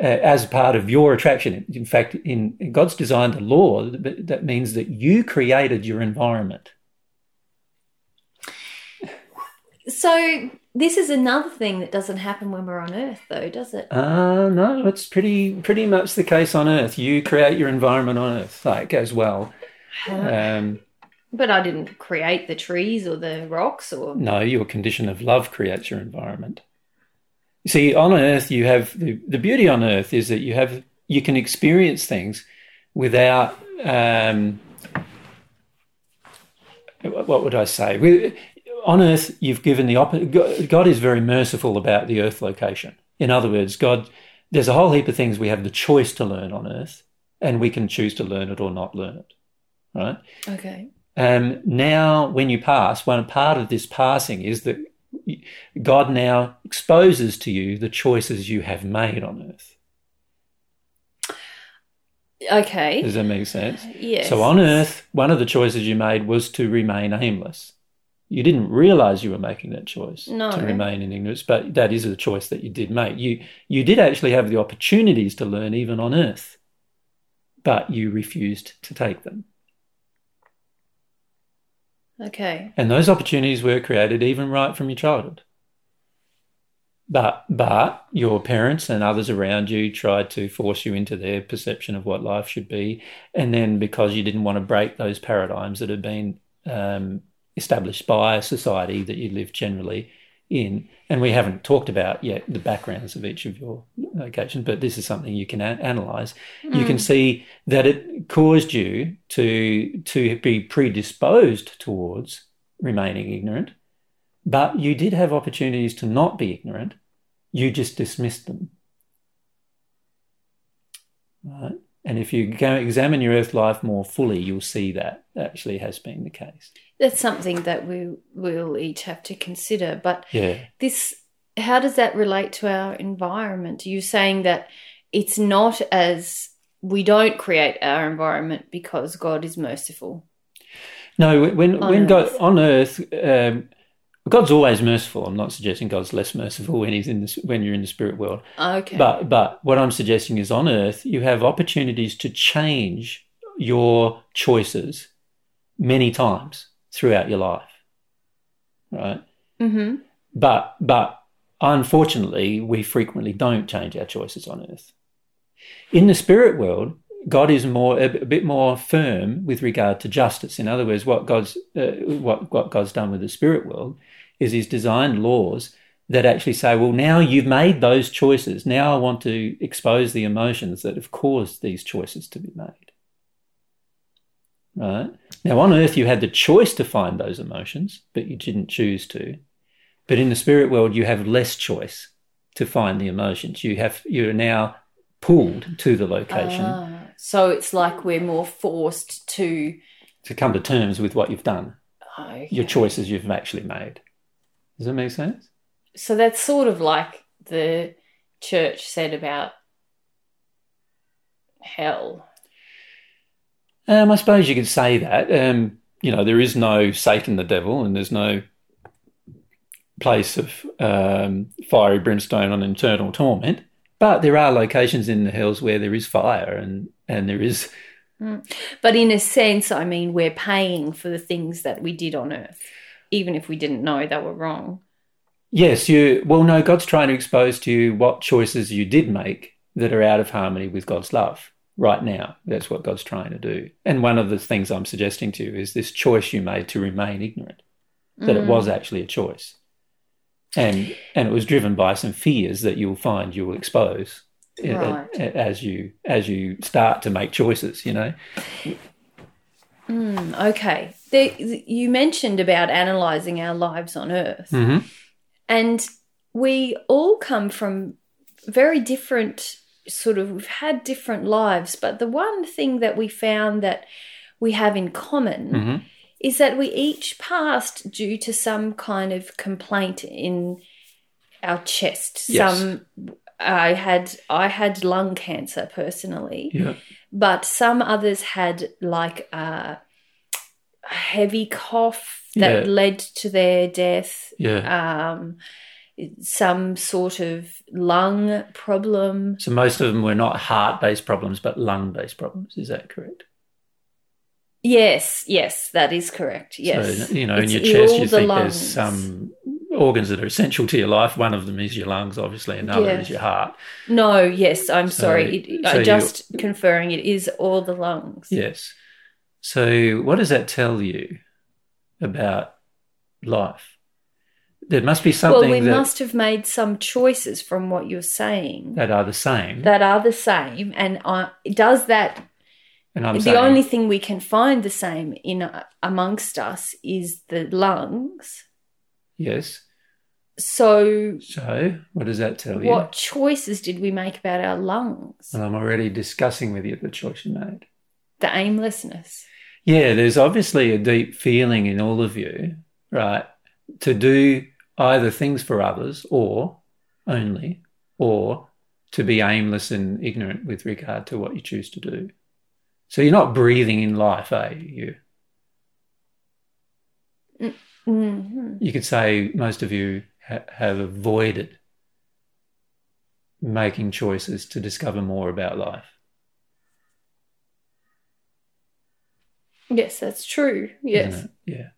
as part of your attraction. In fact, in God's designed a law that, that means that you created your environment. So this is another thing that doesn't happen when we're on Earth, though, does it? Uh, no, it's pretty pretty much the case on Earth. You create your environment on Earth, like as well. Um, But I didn't create the trees or the rocks or. no, your condition of love creates your environment. See, on Earth, you have the, the beauty on Earth is that you have you can experience things without um, what would I say? With, on Earth, you've given the opposite. God is very merciful about the Earth location. In other words, God, there's a whole heap of things we have the choice to learn on Earth, and we can choose to learn it or not learn it. Right? Okay. Um, now, when you pass, one part of this passing is that God now exposes to you the choices you have made on Earth. Okay. Does that make sense? Yes. So on Earth, one of the choices you made was to remain aimless. You didn't realize you were making that choice No. to remain in ignorance, but that is a choice that you did make. You you did actually have the opportunities to learn even on Earth, but you refused to take them. Okay. And those opportunities were created even right from your childhood. But but your parents and others around you tried to force you into their perception of what life should be, and then because you didn't want to break those paradigms that had been um, established by a society that you live generally in, and we haven't talked about yet the backgrounds of each of your locations, but this is something you can a- analyze. You can mm. see that it caused you to to be predisposed towards remaining ignorant, but you did have opportunities to not be ignorant. You just dismissed them. Right? And if you go examine your earth life more fully, you'll see that actually has been the case. That's something that we will each have to consider. But Yeah. this, how does that relate to our environment? You're you saying that it's not as we don't create our environment because God is merciful? No, when On when God Earth. on Earth, um, God's always merciful. I'm not suggesting God's less merciful when he's in the, when you're in the spirit world. Okay. But but what I'm suggesting is on earth you have opportunities to change your choices many times throughout your life. Right? hmm But but unfortunately we frequently don't change our choices on earth. In the spirit world, God is more a, a bit more firm with regard to justice. In other words, what God's uh, what what God's done with the spirit world is He's designed laws that actually say, well, now you've made those choices. Now I want to expose the emotions that have caused these choices to be made. Right now, on earth, you had the choice to find those emotions, but you didn't choose to. But in the spirit world, you have less choice to find the emotions. You have you're now pulled to the location Ah, so it's like we're more forced to. to come to terms with what you've done, Okay. your choices you've actually made. Does that make sense? So that's sort of like the church said about hell. Um, I suppose you could say that. Um, you know, there is no Satan, the devil, and there's no place of um, fiery brimstone on internal torment. But there are locations in the hells where there is fire and, and there is, But in a sense, I mean, we're paying for the things that we did on earth, even if we didn't know they were wrong. yes, you, well, no, God's trying to expose to you what choices you did make that are out of harmony with God's love right now. That's what God's trying to do. And one of the things I'm suggesting to you is this choice you made to remain ignorant, that it was actually a choice. And, and it was driven by some fears that you'll find you'll expose uh, Right. as you as you start to make choices, you know. Mm, okay. There, you mentioned about analysing our lives on earth. Mm-hmm. And we all come from very different sort of we've had different lives, but the one thing that we found that we have in common Mm-hmm. is that we each passed due to some kind of complaint in our chest. Yes. Some I had I had lung cancer personally, Yeah. but some others had like a heavy cough that Yeah. led to their death Yeah. um, some sort of lung problem. So most of them were not heart-based problems, but lung-based problems. Is that correct? Yes, yes, that is correct. Yes, So, you know, in your chest, you think there's some organs that are essential to your life. One of them is your lungs, obviously, another Yeah. is your heart. No, yes, I'm So- sorry. It, so just conferring it is all the lungs. Yes. So, what does that tell you about life? There must be something. well, we must have made some choices from what you're saying that are the same. that are the same, and uh, does that and I'm the saying, only thing we can find the same in uh, amongst us is the lungs. yes. So, So, what does that tell you? what choices did we make about our lungs? Well, I'm already discussing with you the choice you made. The aimlessness. Yeah, there's obviously a deep feeling in all of you, right, to do either things for others or only, or to be aimless and ignorant with regard to what you choose to do. So you're not breathing in life, are you? hmm You could say most of you ha- have avoided making choices to discover more about life. Yes, that's true. Yes. Yeah.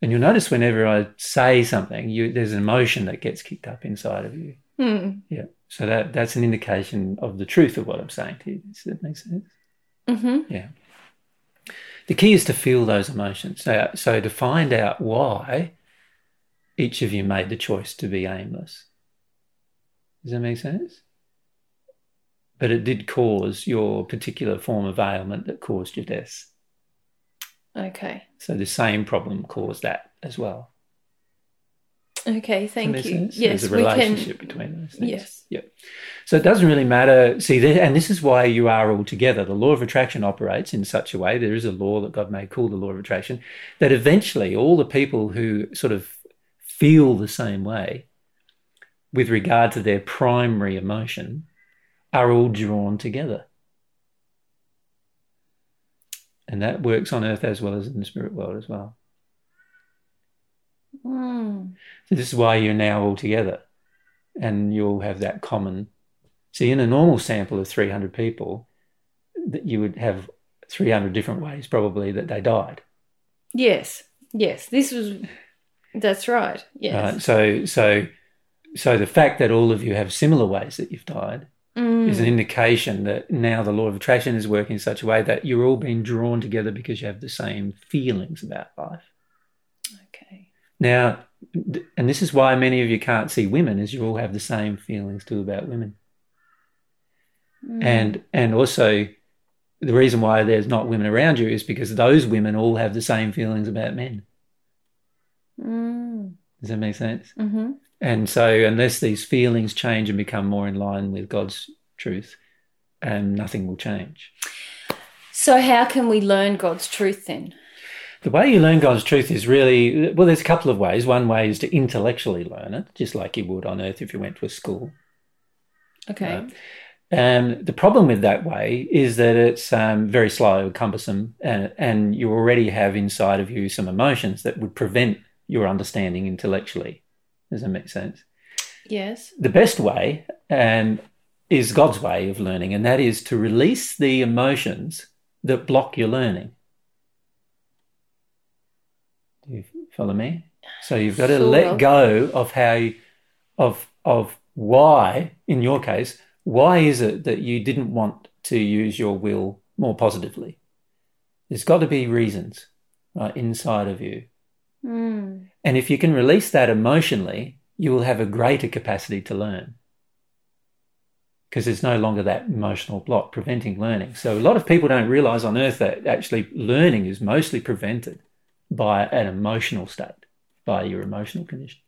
And you'll notice whenever I say something, you, there's an emotion that gets kicked up inside of you. Hmm. Yeah. So that that's an indication of the truth of what I'm saying to you. Does that make sense? hmm Yeah. The key is to feel those emotions. So, so to find out why each of you made the choice to be aimless. Does that make sense? But it did cause your particular form of ailment that caused your death. Okay. So the same problem caused that as well. Okay. Thank you. sense? Yes, There's a we relationship can. between those things. Yes. Yeah. So it doesn't really matter. See, there, and this is why you are all together. The law of attraction operates in such a way. There is a law that God made called the law of attraction that eventually all the people who sort of feel the same way with regard to their primary emotion are all drawn together. And that works on earth as well as in the spirit world as well. Mm. So this is why you're now all together and you'll have that common. See, in a normal sample of 300 people, that you would have 300 different ways probably that they died. Yes. Yes. This was. That's right. Yes. Right? So, so, so the fact that all of you have similar ways that you've died Mm. is an indication that now the law of attraction is working in such a way that you're all being drawn together because you have the same feelings about life. Okay. Now, and this is why many of you can't see women, is you all have the same feelings too about women. Mm. And and also the reason why there's not women around you is because those women all have the same feelings about men. Mm. Does that make sense? Mm-hmm. And so unless these feelings change and become more in line with God's truth, um, nothing will change. So, how can we learn God's truth then? The way you learn God's truth is really well. There's a couple of ways. One way is to intellectually learn it, just like you would on Earth if you went to a school. Okay. Right. Um, the problem with that way is that it's um, very slow, cumbersome, and, and you already have inside of you some emotions that would prevent your understanding intellectually. Does that make sense? Yes. The best way um, is God's way of learning, and that is to release the emotions that block your learning. Do you follow me? So you've got to Sort let go of how, you, of of why, in your case, why is it that you didn't want to use your will more positively? There's got to be reasons right, inside of you. Mm. And if you can release that emotionally, you will have a greater capacity to learn. Because there's no longer that emotional block preventing learning. So a lot of people don't realize on earth that actually learning is mostly prevented by an emotional state, by your emotional condition.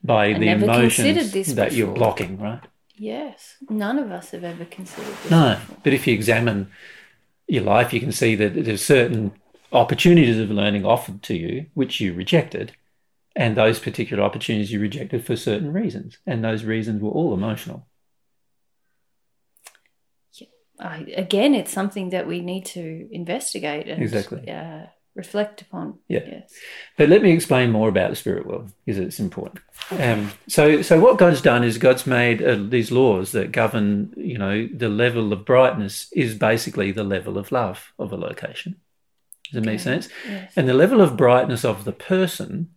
By I the emotions that you're blocking, right? Yes. None of us have ever considered this. No, before. but if you examine your life, you can see that there's certain opportunities of learning offered to you which you rejected, and those particular opportunities you rejected for certain reasons, and those reasons were all emotional. I, again, it's something that we need to investigate and Exactly. uh, reflect upon. Yeah. Yes. But let me explain more about the spirit world because it's important. Um, so, so what God's done is God's made uh, these laws that govern, you know, the level of brightness is basically the level of love of a location. Does it make sense? Yes. And the level of brightness of the person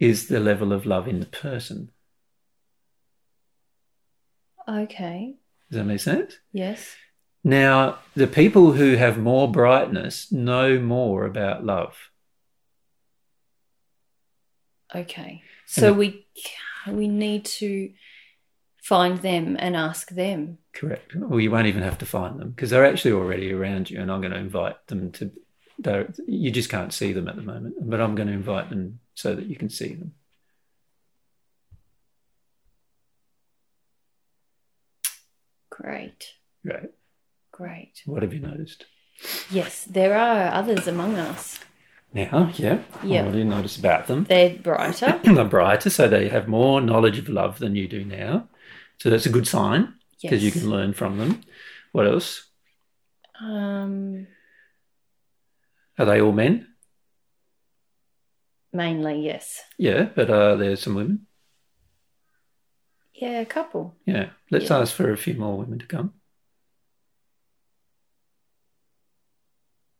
is the level of love in the person. Okay. Does that make sense? Yes. Now, the people who have more brightness know more about love. Okay. So we we need to find them and ask them. Correct. Well, you won't even have to find them because they're actually already around you, and I'm going to invite them to. You just can't see them at the moment, but I'm going to invite them so that you can see them. Great. Great. Great. What have you noticed? Yes, there are others among us. Now, yeah. Yeah. What do you notice about them? They're brighter. They're brighter, so they have more knowledge of love than you do now. So that's a good sign because you can learn from them. What else? Um, Are they all men? mainly, yes. Yeah, but are there some women? Yeah, a couple. Yeah. Let's Yeah. ask for a few more women to come.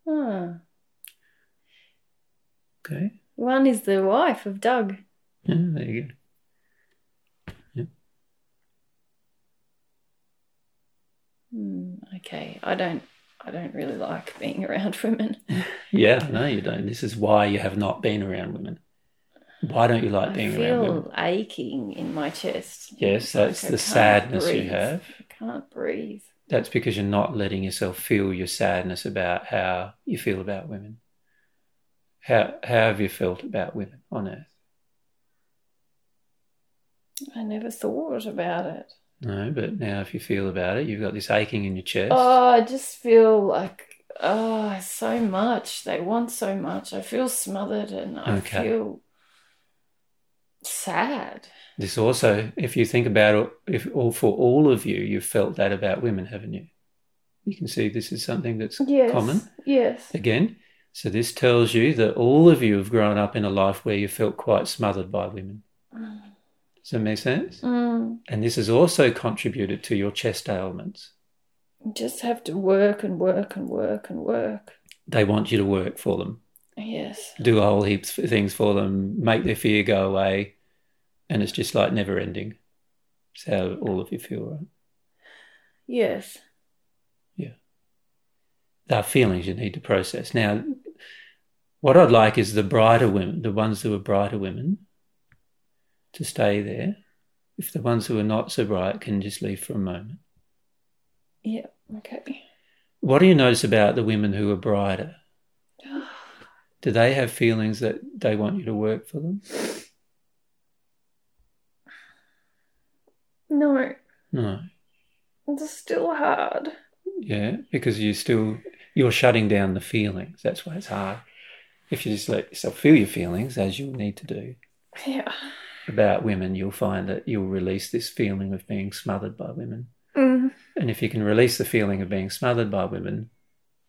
Ah, Okay. one is the wife of Doug. Yeah, there you go. Hmm, okay, I don't. I don't really like being around women. Yeah, no, you don't. This is why you have not been around women. Why don't you like I being around women? feel aching in my chest. Yes, that's Like the sadness you have. I can't breathe. That's because you're not letting yourself feel your sadness about how you feel about women. How, how have you felt about women on earth? I never thought about it. No, but now if you feel about it, you've got this aching in your chest. Oh, I just feel like oh, so much. They want so much. I feel smothered and I Okay. feel sad. This also, if you think about it, if all for all of you, you've felt that about women, haven't you? You can see this is something that's Yes. common. Yes. Again, So this tells you that all of you have grown up in a life where you felt quite smothered by women. Mm. Does that make sense? Mm. And this has also contributed to your chest ailments. You just have to work and work and work and work. They want you to work for them, Yes. do a whole heaps of things for them, make their fear go away, and it's just like never ending. It's how all of you feel, right? Yes. Yeah. There are feelings you need to process. Now, what I'd like is the brighter women, the ones who are brighter women, to stay there. If the ones who are not so bright can just leave for a moment. Yeah. Okay. What do you notice about the women who are brighter? Do they have feelings that they want you to work for them? No. No. It's still hard. Yeah, because you still you're shutting down the feelings. That's why it's hard. If you just let yourself feel your feelings, as you'll need to do Yeah. About women, you'll find that you'll release this feeling of being smothered by women. Mm. And if you can release the feeling of being smothered by women,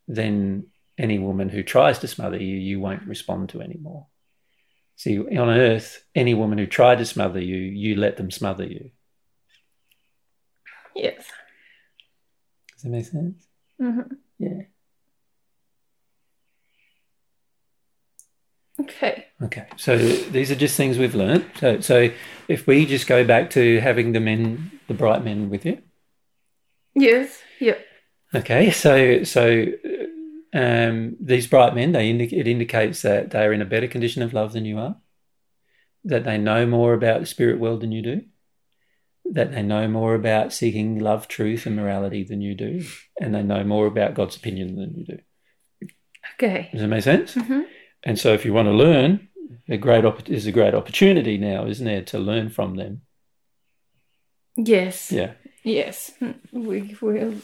then any woman who tries to smother you, you won't respond to anymore. See, on earth, any woman who tried to smother you, you let them smother you. Yes. Does that make sense? hmm Yeah. Okay. Okay. So these are just things we've learned. So, so if we just go back to having the men, the bright men with you. Yes. Yep. Okay. So, so um, these bright men, they indi- it indicates that they are in a better condition of love than you are, that they know more about the spirit world than you do, that they know more about seeking love, truth, and morality than you do, and they know more about God's opinion than you do. Okay. Does that make sense? hmm And so, if you want to learn, a great op- is a great opportunity now, isn't there, to learn from them? Yes. Yeah, Yes. We will.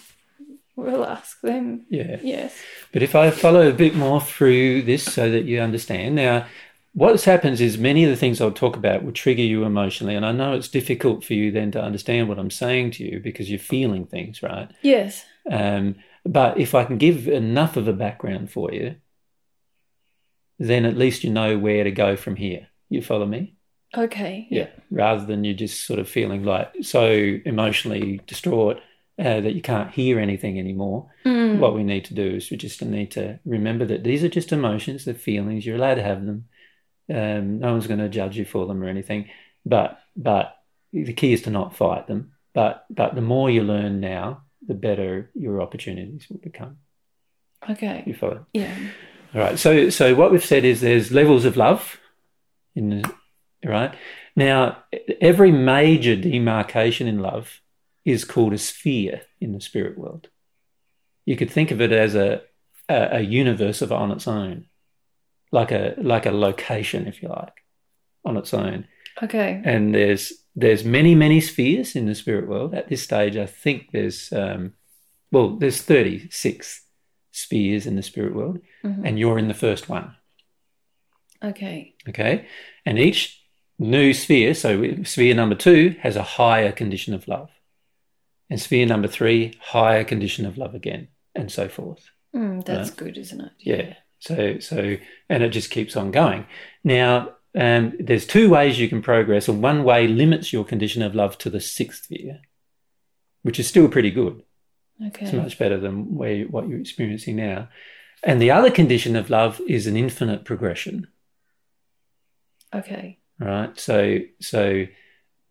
We'll ask them. yeah. Yes. But if I follow a bit more through this so that you understand now, what happens is many of the things I'll talk about will trigger you emotionally, and I know it's difficult for you then to understand what I'm saying to you because you're feeling things, right? Yes. Um, but if I can give enough of a background for you, then at least you know where to go from here. You follow me? Okay. Yeah. Rather than you just sort of feeling like so emotionally distraught uh, that you can't hear anything anymore. Mm. What we need to do is we just need to remember that these are just emotions, they're feelings. You're allowed to have them. Um, no one's going to judge you for them or anything. But but the key is to not fight them. But but the more you learn now, the better your opportunities will become. Okay. You follow? Yeah. All right. So so what we've said is there's levels of love in the right now. Every major demarcation in love is called a sphere in the spirit world. You could think of it as a a, a universe of on its own, like a like a location, if you like, on its own. Okay. And there's there's many many spheres in the spirit world. At this stage, I think there's um, well there's thirty six spheres in the spirit world, Mhm. and you're in the first one. Okay. Okay. And each new sphere, so sphere number two, has a higher condition of love. And sphere number three, higher condition of love again, and so forth. Mm, that's Right. good, isn't it? Yeah. So, so, and it just keeps on going. Now, um, there's two ways you can progress, and one way limits your condition of love to the sixth sphere, which is still pretty good. Okay. It's much better than where what you're experiencing now. And the other condition of love is an infinite progression. Okay. right? So, so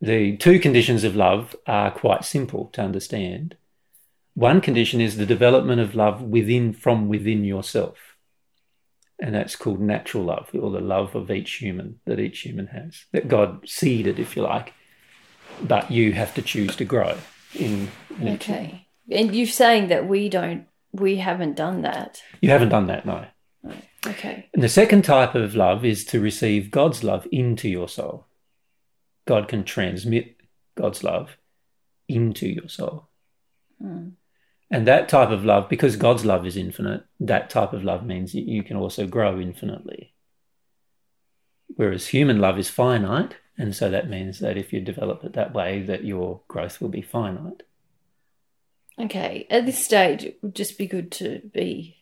the two conditions of love are quite simple to understand. One condition is the development of love within, from within yourself, and that's called natural love, or the love of each human that each human has, that God seeded, if you like, but you have to choose to grow in. in. Okay. And you're saying that we don't, we haven't done that. You haven't done that, no. Okay. And the second type of love is to receive God's love into your soul. God can transmit God's love into your soul. Mm. And that type of love, because God's love is infinite, that type of love means you can also grow infinitely. Whereas human love is finite, and so that means that if you develop it that way, that your growth will be finite. Okay. At this stage, it would just be good to be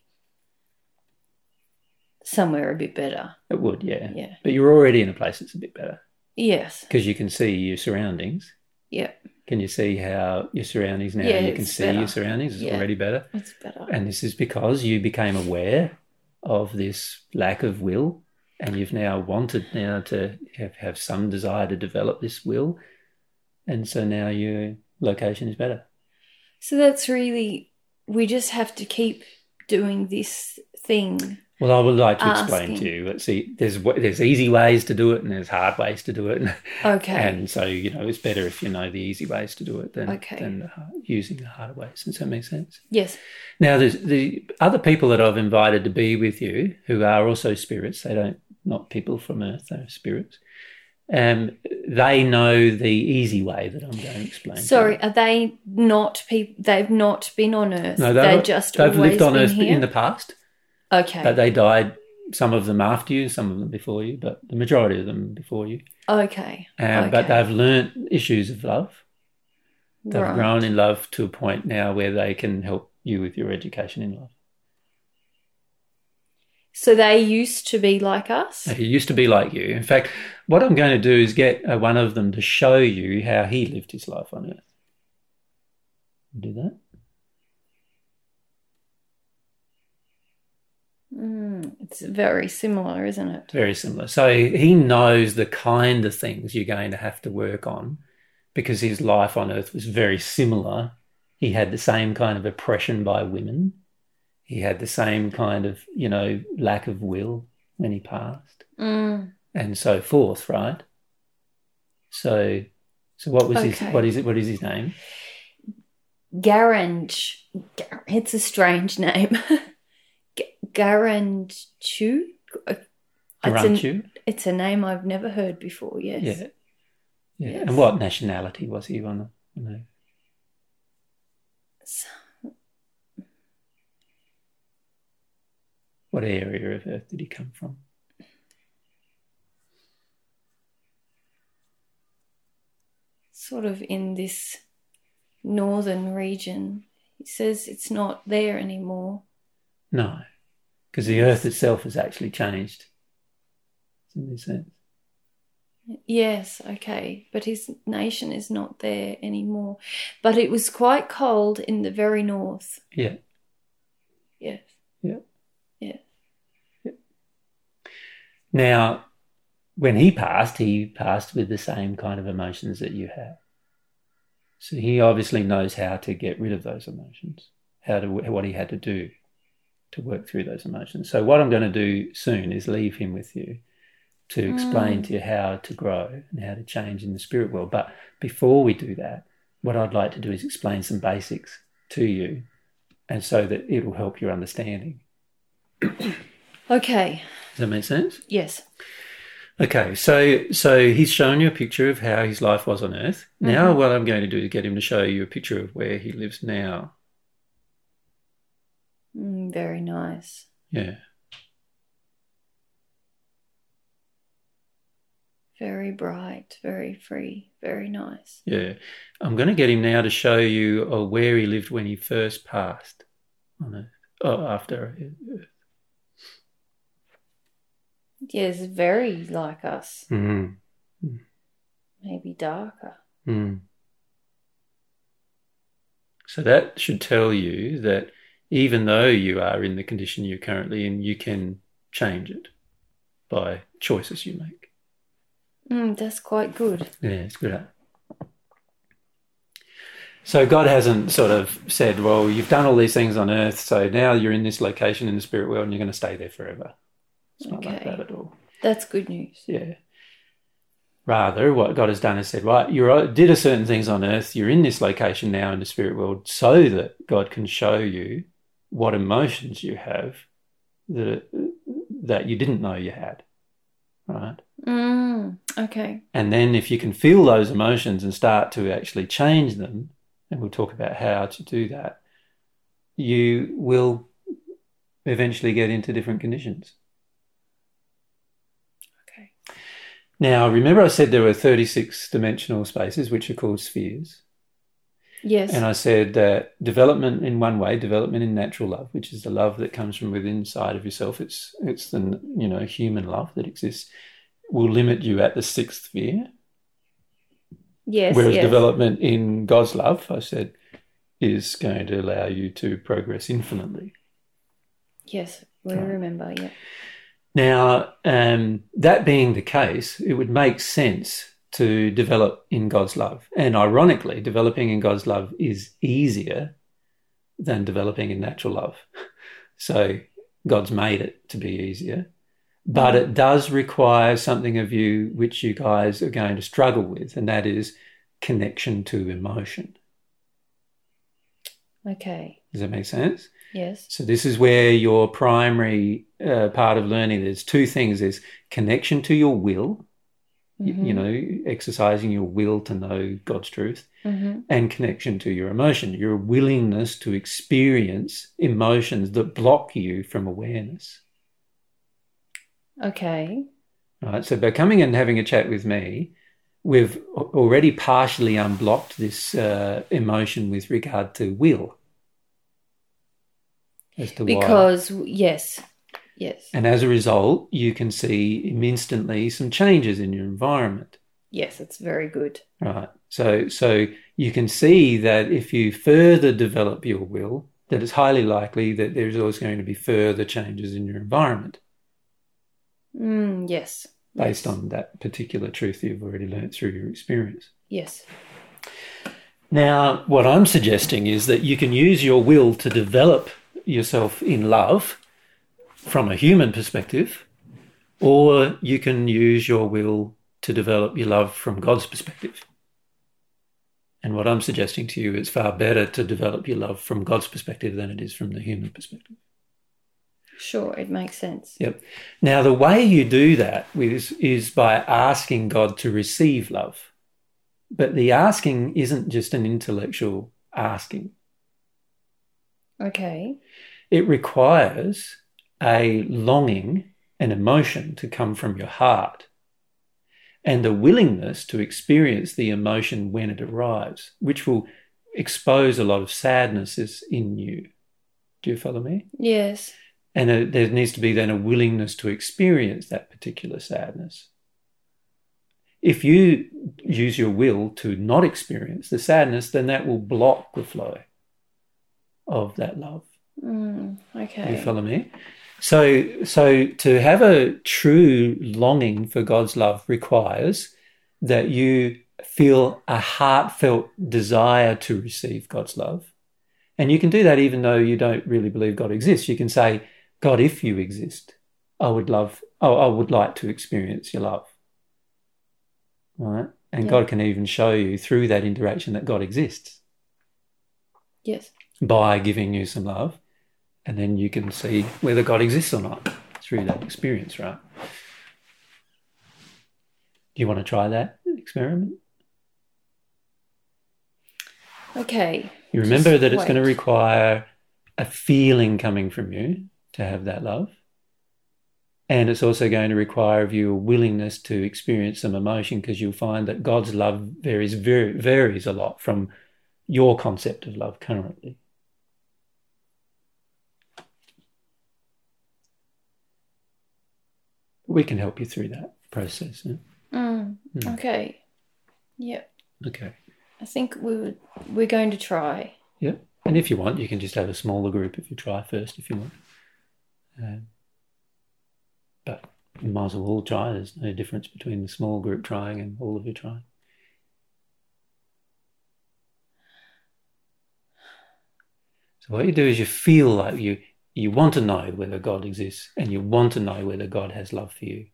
somewhere a bit better. It would, yeah. Yeah. But you're already in a place that's a bit better Yes. because you can see your surroundings. Yeah. Can you see how your surroundings now? Yeah, you can see better. your surroundings. It's Yeah. already better. It's better. And this is because you became aware of this lack of will and you've now wanted now to have, have some desire to develop this will. And so now your location is better. So that's really, we just have to keep doing this thing. Well, I would like to explain to you. Let's see. There's there's easy ways to do it, and there's hard ways to do it. Okay. And so you know, it's better if you know the easy ways to do it than Okay. than har- using the harder ways. Does that make sense? yes. Now, there's the other people that I've invited to be with you who are also spirits. They don't not people from Earth. They're spirits. Um, they know the easy way that I'm going to explain. Sorry, you. are they not people? They've not been on Earth. no, they've they've, just they've lived on Earth here. in the past. okay. But they died, some of them after you, some of them before you, but the majority of them before you. okay. Um, But they've learnt issues of love. They've Right. grown in love to a point now where they can help you with your education in love. So they used to be like us. He used to be like you. In fact, what I'm going to do is get uh, one of them to show you how he lived his life on earth. Do that? Mm, it's very similar, isn't it? Very similar. So he knows the kind of things you're going to have to work on because his life on earth was very similar. He had the same kind of oppression by women. He had the same kind of, you know, lack of will when he passed Mm, and so forth, right? So so what was his what is it what is his name? Garange. Gar- It's a strange name. Garanchu. It's, an, it's a name I've never heard before. Yes. Yeah. Yeah. Yes. And what nationality was he on? You know, what area of Earth did he come from? Sort of in this northern region. He says it's not there anymore. No, because the Earth itself has actually changed. Does that make sense? Yes, okay, but his nation is not there anymore. But it was quite cold in the very north. Yeah. Yes. Yeah. Yeah. Now, when he passed, he passed with the same kind of emotions that you have. So he obviously knows how to get rid of those emotions, how to what he had to do to work through those emotions. So what I'm going to do soon is leave him with you to explain Mm. to you how to grow and how to change in the spirit world. But before we do that, what I'd like to do is explain some basics to you, and so that it'll help your understanding. Okay. Does that make sense? Yes. Okay, so so he's shown you a picture of how his life was on Earth. Now, Mhm. what I'm going to do is get him to show you a picture of where he lives now. Mm, very nice. Yeah, Very bright, very free, very nice. yeah. I'm going to get him now to show you uh, where he lived when he first passed on Earth. Oh, after Earth. Yes, very like us. Mm. Maybe darker. Mm. So that should tell you that even though you are in the condition you're currently in, you can change it by choices you make. Mm, that's quite good. Yeah, it's good. So God hasn't sort of said, "Well, you've done all these things on earth, so now you're in this location in the spirit world, and you're going to stay there forever." It's not like Okay. that at all. That's good news. Yeah. Rather, what God has done is said, "Right, you did a certain things on earth. You're in this location now in the spirit world, so that God can show you what emotions you have that that you didn't know you had." Right. Mm, okay. And then if you can feel those emotions and start to actually change them, and we'll talk about how to do that, you will eventually get into different conditions. Okay. Now, remember I said there were 36 dimensional spaces, which are called spheres. Yes. And I said that development in one way, development in natural love, which is the love that comes from within inside of yourself. It's it's the you know human love that exists. Will limit you at the sixth sphere. yes. Whereas yes. development in God's love, I said, is going to allow you to progress infinitely. Yes. We Right. remember. Yeah. Now, um, that being the case, it would make sense to develop in God's love. And ironically, developing in God's love is easier than developing in natural love. So God's made it to be easier. But it does require something of you which you guys are going to struggle with, and that is connection to emotion. Okay. Does that make sense? Yes. So this is where your primary uh, part of learning. There's two things: there's connection to your will, y- you, know, exercising your will to know God's truth, Mhm. and connection to your emotion, your willingness to experience emotions that block you from awareness. Okay. Right. So by coming and having a chat with me, we've already partially unblocked this uh, emotion with regard to will. As to why. Because yes. Yes. And as a result, you can see instantly some changes in your environment. Yes. It's very good. Right. So so you can see that if you further develop your will, that it's highly likely that there's always going to be further changes in your environment Mm, yes. based yes. on that particular truth you've already learnt through your experience. Yes. Now, what I'm suggesting is that you can use your will to develop yourself in love from a human perspective, or you can use your will to develop your love from God's perspective. And what I'm suggesting to you is far better to develop your love from God's perspective than it is from the human perspective. Sure. It makes sense. Yep. Now, the way you do that is, is by asking God to receive love. But the asking isn't just an intellectual asking. Okay. It requires a longing an emotion to come from your heart and a willingness to experience the emotion when it arrives, which will expose a lot of sadnesses in you. Do you follow me? Yes. And a, there needs to be then a willingness to experience that particular sadness. If you use your will to not experience the sadness, then that will block the flow of that love. Mm, okay. You follow me? So, so to have a true longing for God's love requires that you feel a heartfelt desire to receive God's love. And you can do that even though you don't really believe God exists. You can say, God, if you exist, I would love, oh, I would like to experience your love. Right? And Yeah. God can even show you through that interaction that God exists Yes. by giving you some love, and then you can see whether God exists or not through that experience, right? Do you want to try that experiment? Okay. You remember Just that it's going to require a feeling coming from you to have that love. And it's also going to require of you a willingness to experience some emotion because you'll find that God's love varies, very, varies a lot from your concept of love currently. We can help you through that process. yeah? Mm, Mm. okay. Yep. Okay. I think we would, we're going to try. Yeah. And if you want, you can just have a smaller group if you try first, if you want. Um, but you might as well all try. There's no difference between the small group trying and all of you trying. So what you do is you feel like you you want to know whether God exists and you want to know whether God has love for you.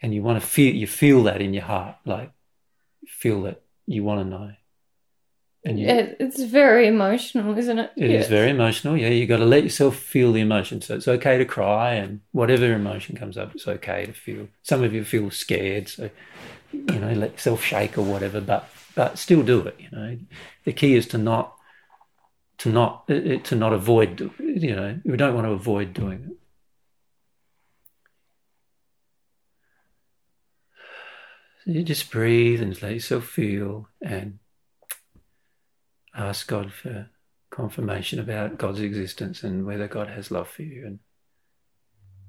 And you want to feel you feel that in your heart, like feel that you want to know. And you, Yeah, it's very emotional, isn't it? it is Yes. very emotional. Yeah, you got to let yourself feel the emotion. So it's okay to cry, and whatever emotion comes up, it's okay to feel. Some of you feel scared, so you know, let yourself shake or whatever. But but still do it. You know, the key is to not to not to not avoid. You know, we don't want to avoid doing it. So you just breathe and let yourself feel and ask God for confirmation about God's existence and whether God has love for you. And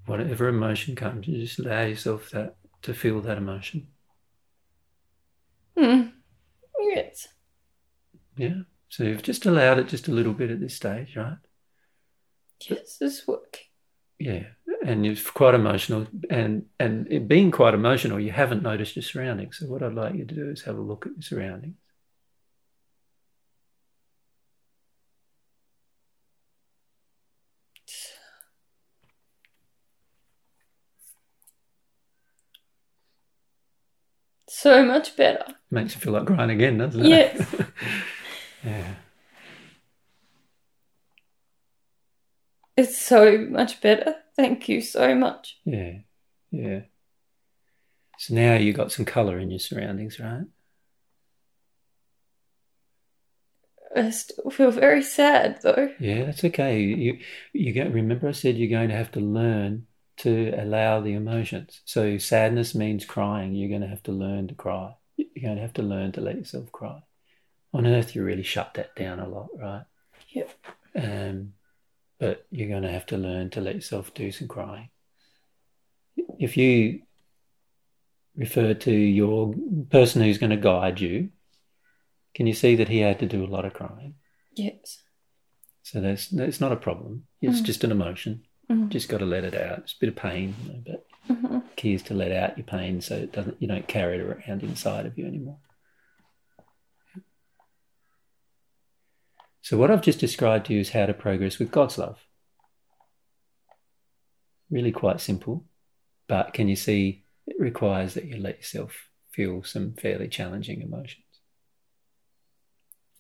whatever emotion comes, you just allow yourself that to feel that emotion. Hmm. Yes. Yeah. So you've just allowed it just a little bit at this stage, right? Yes, it's working. Yeah. And you're quite emotional, and and it being quite emotional, you haven't noticed your surroundings. So what I'd like you to do is have a look at your surroundings. So much better. Makes you feel like crying again, doesn't it? Yes. yeah. It's so much better. Thank you so much. Yeah. Yeah. So now you got some colour in your surroundings, right? I still feel very sad though. Yeah, that's okay. You you get remember I said you're going to have to learn to allow the emotions. So sadness means crying. You're going to have to learn to cry. You're going to have to learn to let yourself cry. On earth, you really shut that down a lot, right? Yep. Um, but you're going to have to learn to let yourself do some crying. If you refer to your person who's going to guide you, can you see that he had to do a lot of crying? Yes. So that's that's not a problem. It's Mm. just an emotion. Mhm. Just got to let it out. It's a bit of pain, you know, but hmm key is to let out your pain so it doesn't you don't carry it around inside of you anymore. So what I've just described to you is how to progress with God's love. Really quite simple, but can you see it requires that you let yourself feel some fairly challenging emotions.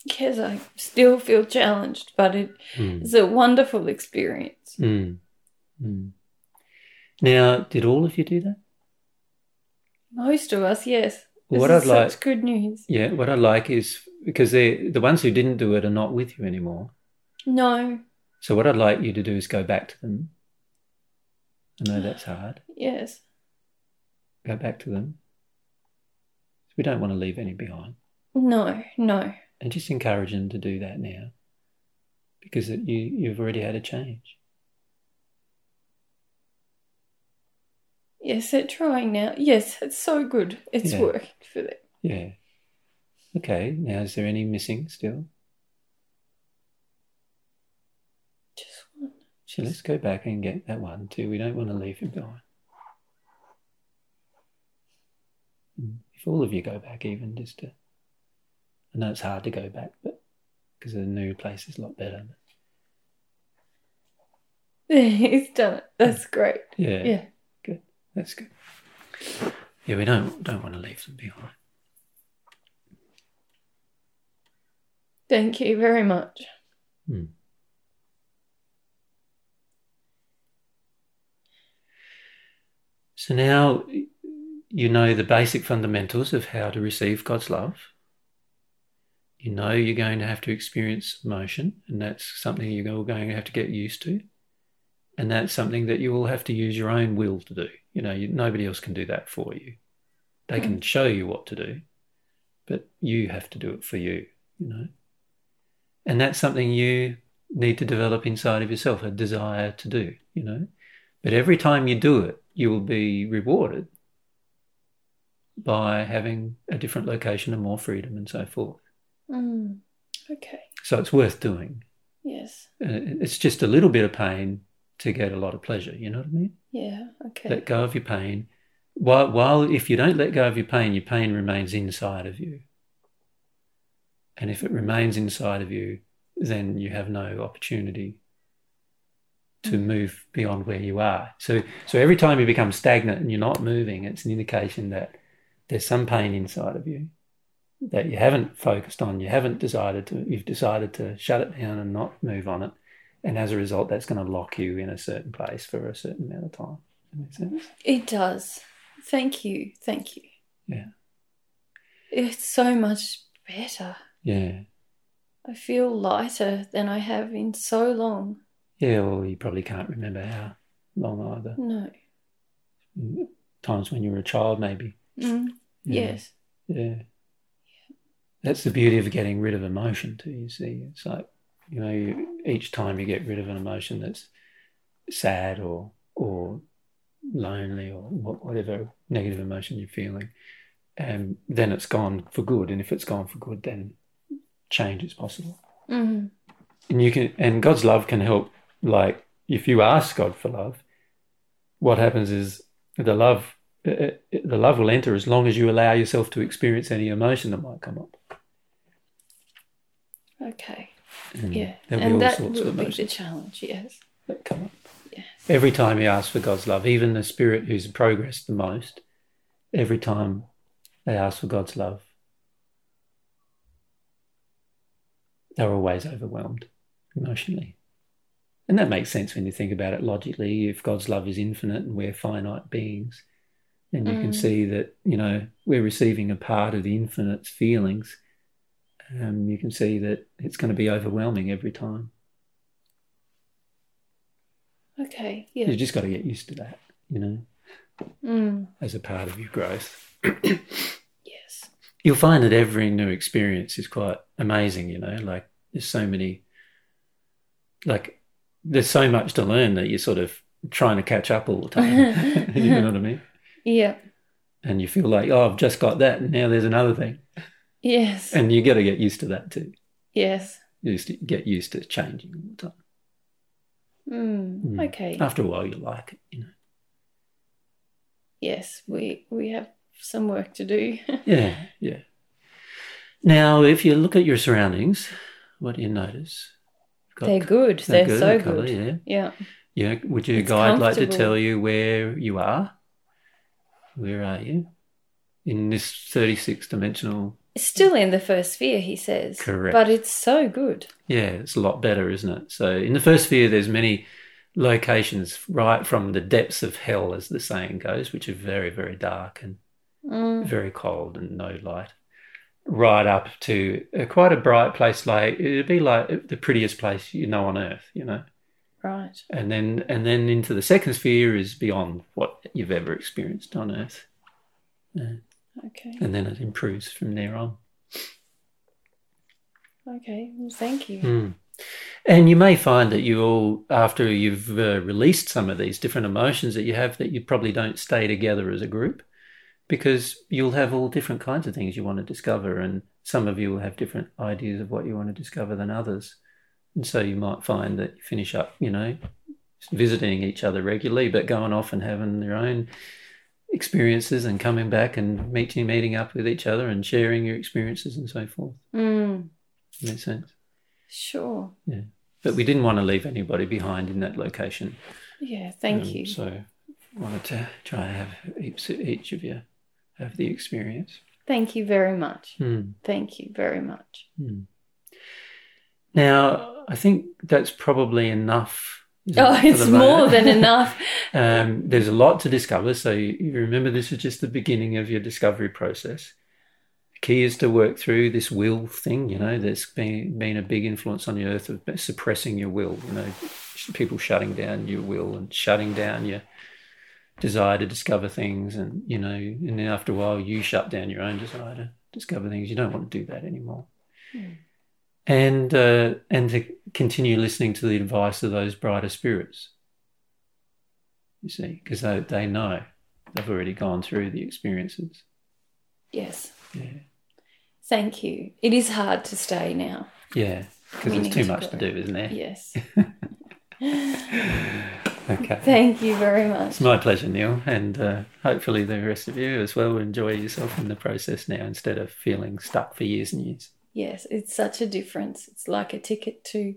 Yes, I still feel challenged, but it Mm. is a wonderful experience. Mm. Mm. Now, did all of you do that? Most of us, yes. This what I'd like, good news. yeah, what I'd like is because they the ones who didn't do it are not with you anymore. No, So what I'd like you to do is go back to them. I know that's hard. yes, Go back to them. We don't want to leave any behind, no, no. and just encourage them to do that now, because it, you you've already had a change. Yes, they're trying now. Yes, it's so good. It's Yeah. working for them. Yeah. Okay. Now, is there any missing still? Just one. So let's go back and get that one too. We don't want to leave him behind. Mm, If all of you go back, even just to, I know it's hard to go back, but because the new place is a lot better. He's done it. That's great. Yeah, Yeah. good. That's good. Yeah, we don't don't want to leave them behind. Thank you very much. Hmm. So now you know the basic fundamentals of how to receive God's love. You know you're going to have to experience emotion, and that's something you're all going to have to get used to. And that's something that you will have to use your own will to do. You know, you, nobody else can do that for you. They can show you what to do, but you have to do it for you, you know. And that's something you need to develop inside of yourself a desire to do, you know. But every time you do it, you will be rewarded by having a different location and more freedom and so forth. Mm. Okay. So it's worth doing. Yes. Uh, It's just a little bit of pain to get a lot of pleasure, you know what I mean? Yeah. Okay. Let go of your pain. While, while if you don't let go of your pain, your pain remains inside of you. And if it remains inside of you, then you have no opportunity to mm. move beyond where you are. So, so every time you become stagnant and you're not moving, it's an indication that there's some pain inside of you that you haven't focused on. You haven't decided to. You've decided to shut it down and not move on it, and as a result, that's going to lock you in a certain place for a certain amount of time. That makes sense. It does. Thank you. Thank you. Yeah. It's so much better. Yeah. I feel lighter than I have in so long. Yeah, well, you probably can't remember how long either. No. Times when you were a child, maybe. Mm. Yeah. Yes. Yeah. that's the beauty of getting rid of emotion too. You see, it's like you know, you, each time you get rid of an emotion that's sad or or lonely or whatever negative emotion you're feeling, and then it's gone for good. And if it's gone for good, then change is possible. Mm. And you can, and God's love can help. Like if you ask God for love, what happens is the love, uh, uh, the love will enter as long as you allow yourself to experience any emotion that might come up. Okay. And Yeah. And that sorts will of be the challenge, yes. that come up. Yes. Every time you ask for God's love, even the spirit who's progressed the most, every time they ask for God's love, they're always overwhelmed emotionally. And that makes sense when you think about it logically. If God's love is infinite and we're finite beings, then you can Mm. see that, you know, we're receiving a part of the infinite's feelings. Um, you can see that it's going to be overwhelming every time. Okay. Yeah. You just got to get used to that, you know, Mm. as a part of your growth. You'll find that every new experience is quite amazing, you know, like there's so many, like there's so much to learn that you're sort of trying to catch up all the time. you know what I mean? Yeah. And you feel like, oh, I've just got that, and now there's another thing. Yes. And you got to get used to that too. Yes. You just get used to changing all the time. Mm. Mm. Okay. After a while, you like it, you know. Yes. We we have some work to do. Yeah, yeah. Now, if you look at your surroundings, what do you notice? They're good. They're, good, so colour, good. Yeah. Yeah. Yeah. Would your It's guide like to tell you where you are? Where are you? In this 36 dimensional. Still in the first sphere, he says. Correct. But it's so good. Yeah, it's a lot better, isn't it? So in the first sphere, there's many locations right from the depths of hell, as the saying goes, which are very, very dark and Mm. very cold and no light, right up to uh, quite a bright place. Like it'd be like the prettiest place you know on earth, you know. Right. and then and then into the second sphere is beyond what you've ever experienced on earth Okay. and then it improves from there on Okay. Well, thank you. Mm. and you may find that you all after you've uh, released some of these different emotions that you have that you probably don't stay together as a group because you'll have all different kinds of things you want to discover and some of you will have different ideas of what you want to discover than others and so you might find that you finish up you know visiting each other regularly but going off and having their own experiences and coming back and meeting meeting up with each other and sharing your experiences and so forth Mm. makes sense Sure. Yeah. But we didn't want to leave anybody behind in that location Yeah. Thank Um, you. So wanted to try and have each, each of you have the experience. Thank you very much. Hmm. Thank you very much. Hmm. Now, I think that's probably enough. Oh, it's more than enough. um, there's a lot to discover, so you, you remember this is just the beginning of your discovery process. The key is to work through this will thing. You know, there's been been a big influence on the earth of suppressing your will. You know, people shutting down your will and shutting down your desire to discover things, and you know, and then after a while, you shut down your own desire to discover things. You don't want to do that anymore and uh, and to continue listening to the advice of those brighter spirits. You see, because they they know they've already gone through the experiences. Yes. Yeah, Thank you. It is hard to stay now. yeah, because there's too to much go. to do, isn't there? Yes. Okay. Thank you very much. It's my pleasure, Neil, and uh, hopefully the rest of you as well enjoy yourself in the process now instead of feeling stuck for years and years. Yes, it's such a difference. It's like a ticket to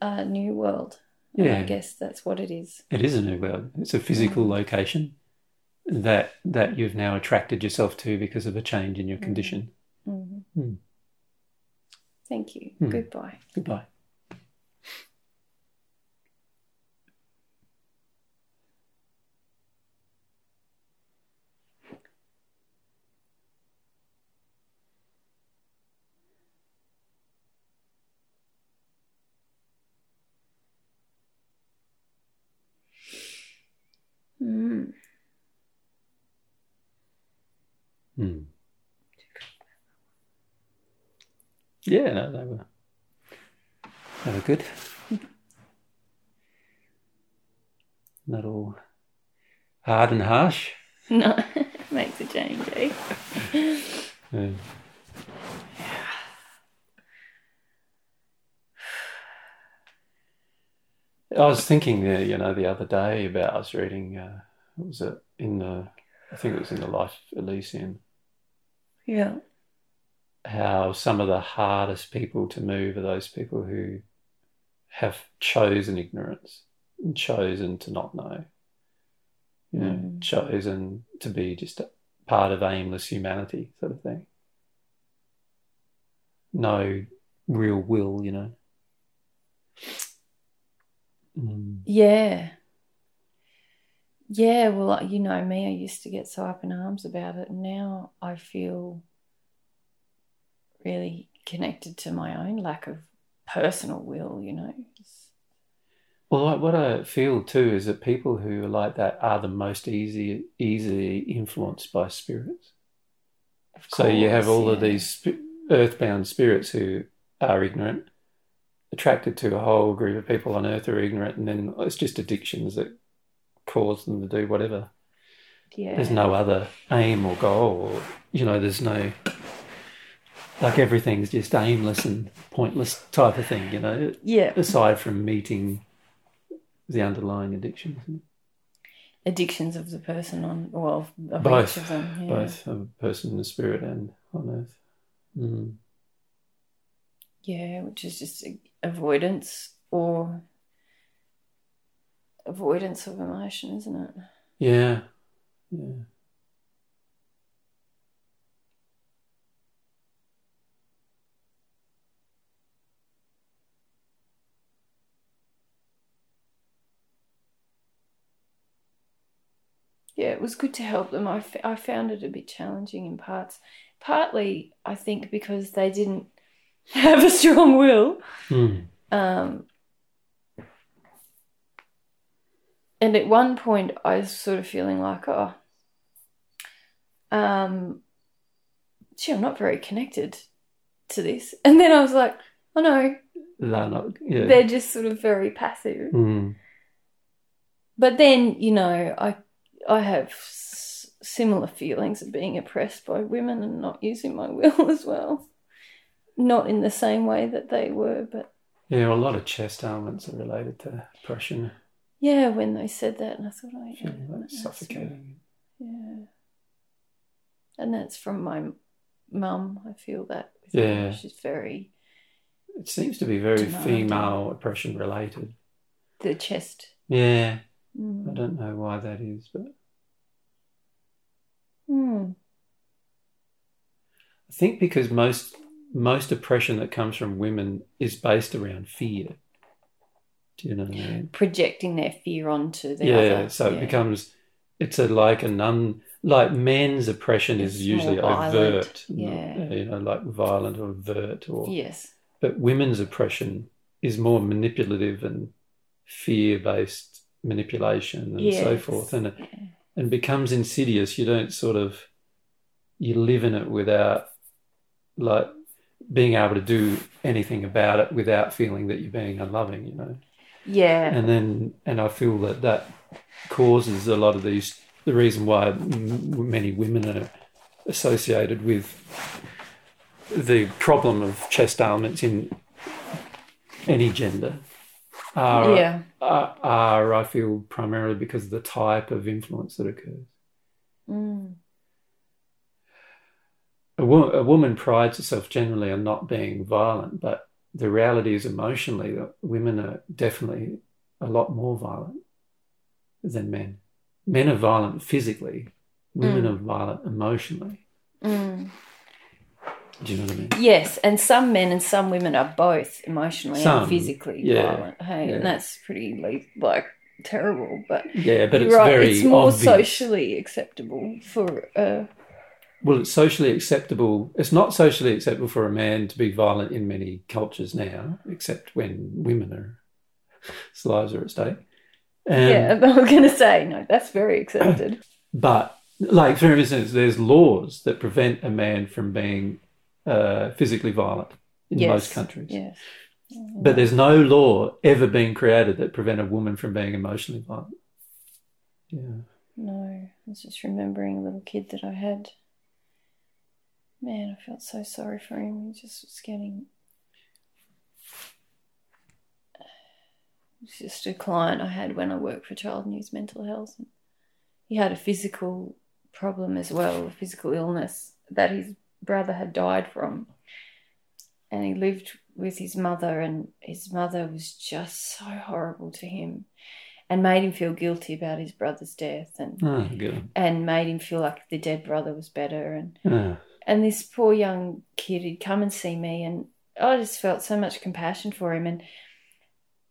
a new world. And Yeah. I guess that's what it is. It is a new world. It's a physical location that that you've now attracted yourself to because of a change in your condition. Mhm. Mm. Thank you. Mm. Goodbye. Goodbye. Mm. Mm. Yeah, no, they were they were good. Not all hard and harsh. No, makes a change, eh? Yeah. I was thinking, uh, you know, the other day about I was reading. Uh, what was it in the? I think it was in the Life Elysian. Yeah. How some of the hardest people to move are those people who have chosen ignorance and chosen to not know. You know, Mm. chosen to be just a part of aimless humanity, sort of thing. No real will, you know. Mm. Yeah. Yeah, well, you know me, I used to get so up in arms about it, now I feel really connected to my own lack of personal will, you know. Well, what I feel too is that people who are like that are the most easy, easily influenced by spirits. of So you have course, all of these sp- earthbound spirits who are ignorant, attracted to a whole group of people on earth who are ignorant, and then it's just addictions that cause them to do whatever. Yeah. There's no other aim or goal, or, you know, there's no, like everything's just aimless and pointless type of thing, you know, Yeah. aside from meeting the underlying addictions. Addictions of the person on, well, of Both. each of them. Yeah. both a person in the spirit and on earth. Mm. Yeah, which is just avoidance or avoidance of emotion, isn't it? Yeah, yeah. Yeah, it was good to help them. I, f- I found it a bit challenging in parts. Partly, I think, because they didn't have a strong will. Mm. Um, and at one point, I was sort of feeling like, oh, um, gee, I'm not very connected to this. And then I was like, oh no, They're not. Yeah. they're just sort of very passive. Mm. But then, you know, I I have s- similar feelings of being oppressed by women and not using my will as well. Not in the same way that they were, but Yeah, a lot of chest ailments are related to oppression, yeah, when they said that, and I thought, oh, yeah, suffocating. Yeah, and that's from my mum. I feel that. with her. Yeah. she's very It seems to be very female oppression related. the chest. Yeah, I Mm. don't know why that is, but Mm. I think because most most oppression that comes from women is based around fear. Do you know what I mean? Projecting their fear onto the yeah, other. so yeah. it becomes it's a like an un like men's oppression It's is usually overt, yeah. not, you know, like violent or overt, or yes, but women's oppression is more manipulative and fear based manipulation and so forth, and Yeah. And becomes insidious. You don't sort of you live in it without like being able to do anything about it without feeling that you're being unloving, you know yeah, and then and I feel that that causes a lot of these. The reason why m- many women are associated with the problem of chest ailments in any gender are, yeah, are, are I feel primarily because of the type of influence that occurs. mm. A, wo- a woman prides herself generally on not being violent, but the reality is emotionally that women are definitely a lot more violent than men. Men are violent physically, women Mm. are violent emotionally. Mm. Do you know what I mean? yes. And some men and some women are both emotionally Some, and physically yeah, violent. Hey, yeah. and that's pretty like terrible. But Yeah, but it's right. very it's more obvious. socially acceptable for. Uh, Well, it's socially acceptable. It's not socially acceptable for a man to be violent in many cultures now, except when women are lives are at stake. Um, yeah, but I'm going to say no. That's very accepted. But, like, for instance, there's laws that prevent a man from being uh, physically violent in yes. most countries. Yes. But there's no law ever being created that prevent a woman from being emotionally violent. Yeah. No, I was just remembering a little kid that I had. Man, I felt so sorry for him. He just was getting. It was just a client I had when I worked for Child News Mental Health. And he had a physical problem as well, a physical illness that his brother had died from. And he lived with his mother, and his mother was just so horrible to him and made him feel guilty about his brother's death and Oh, and made him feel like the dead brother was better. And Ah, and this poor young kid he'd come and see me and I just felt so much compassion for him. And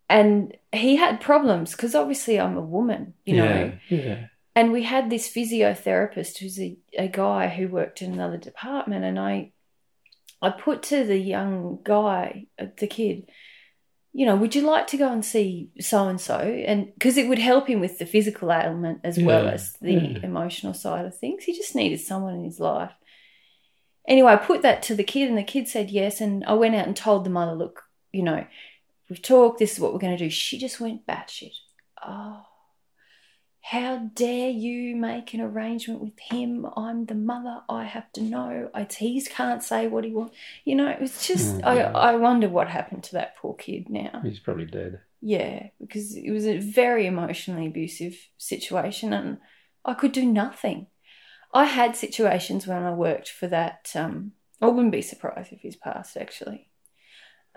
and he had problems because obviously I'm a woman you know? Yeah, yeah. And we had this physiotherapist who's a, a guy who worked in another department and I I put to the young guy uh, the kid you know would you like to go and see so and so and because it would help him with the physical ailment as well as the yeah. emotional side of things. He just needed someone in his life. Anyway I put that to the kid and the kid said yes and I went out and told the mother look you know we've talked this is what we're going to do. She just went batshit. Oh how dare you make an arrangement with him? I'm the mother. I have to know. It's he can't say what he wants. You know, it's just Oh, I. I wonder what happened to that poor kid now. He's probably dead. Yeah, because it was a very emotionally abusive situation, and I could do nothing. I had situations when I worked for that. Um, I wouldn't be surprised if he's passed. Actually,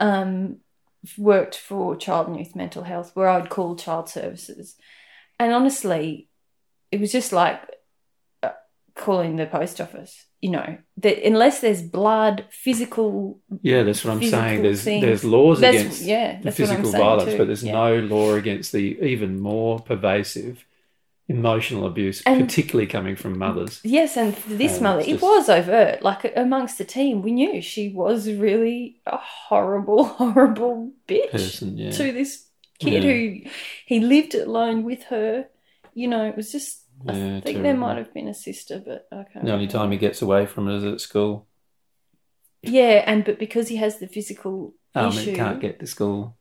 um, worked for child and youth mental health, where I'd call child services, and honestly, it was just like uh, calling the post office. You know, that unless there's blood, physical Yeah, that's what I'm saying. There's things. there's laws That's- against yeah, physical violence, too. but there's Yeah. no law against the even more pervasive emotional abuse, And- particularly coming from mothers. Yes, and this Um, mother, it's it was overt. Like amongst the team, we knew she was really a horrible, horrible bitch Person, yeah. to this kid Yeah. who he lived alone with her. You know, it was just. I Yeah, think there might have been a sister, but I can't. The only remember. time he gets away from it is at school. Yeah, and but because he has the physical Um, issue, he can't get to school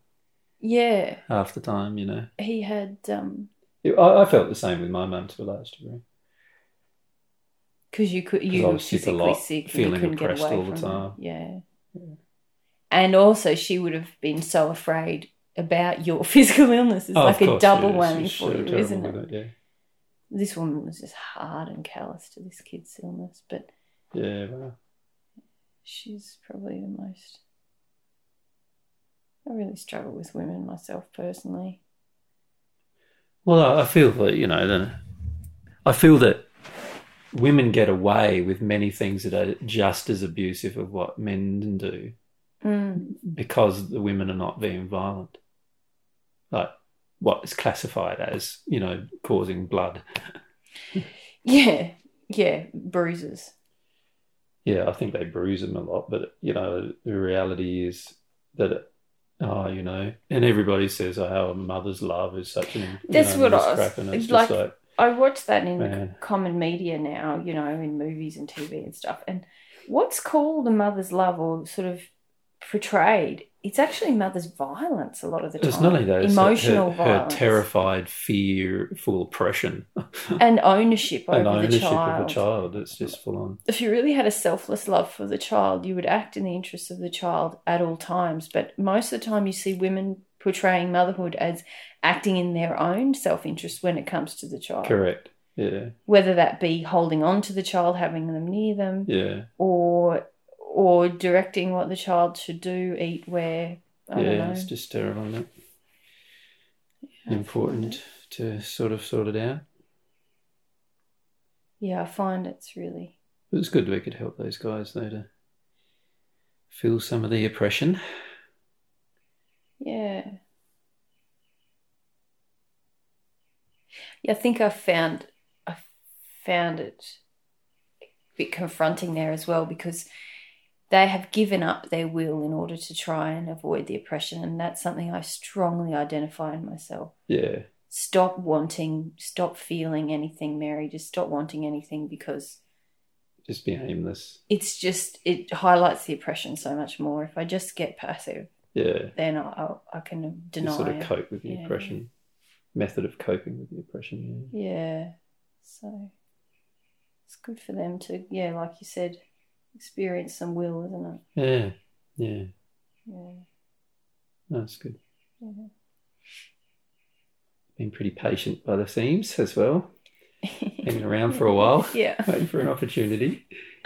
yeah, half the time, you know. he had um I, I felt the same with my mum to a large degree. because you could, you I were was sick a physically lot, sick, and feeling you couldn't get away all the time. It. Yeah. And also, she would have been so afraid about your physical illness. It's Oh, like a course, double yeah, whammy for you, isn't it? it, This woman was just hard and callous to this kid's illness, but Yeah, yeah, well, she's probably the most. I really struggle with women myself personally. Well, I I feel that you know, the, I feel that women get away with many things that are just as abusive of what men do Mm. because the women are not being violent. Like what is classified as, you know, causing blood. Yeah, yeah, bruises. Yeah, I think they bruise them a lot, but you know, the reality is that. Oh, you know, and everybody says, "Oh, a mother's love is such an." That's know, what I was- crap," and it's like- like, I watch that in Man. common media now, you know, in movies and TV and stuff. And what's called a mother's love or sort of portrayed, it's actually mother's violence a lot of the time. It's not that, it's her- emotional her, her violence terrified, fearful oppression and ownership over and the ownership child. of a child. It's just full on. If you really had a selfless love for the child, you would act in the interests of the child at all times. But most of the time, you see women portraying motherhood as acting in their own self interest when it comes to the child. Correct. Yeah. Whether that be holding on to the child, having them near them, Yeah. or or directing what the child should do, eat, wear. I yeah. don't know. It's just terrible, isn't it? Important to sort of sort it out. Yeah, I find it's really It's good we could help those guys though to feel some of the oppression. yeah. Yeah, I think I found I found it a bit confronting there as well because they have given up their will in order to try and avoid the oppression, and that's something I strongly identify in myself. Yeah. Stop wanting, stop feeling anything, Mary. Just stop wanting anything because just be aimless. It's just it highlights the oppression so much more. If I just get passive, Yeah. then I I, can You deny. sort of it. cope with the Yeah. oppression. Method of coping with the oppression. Yeah. Yeah. So it's good for them to, yeah, like you said, experience some will, isn't it? Yeah. Yeah. Yeah. No, That's good. Been pretty patient by the seams as well. Hanging around for a while, yeah. waiting for an opportunity.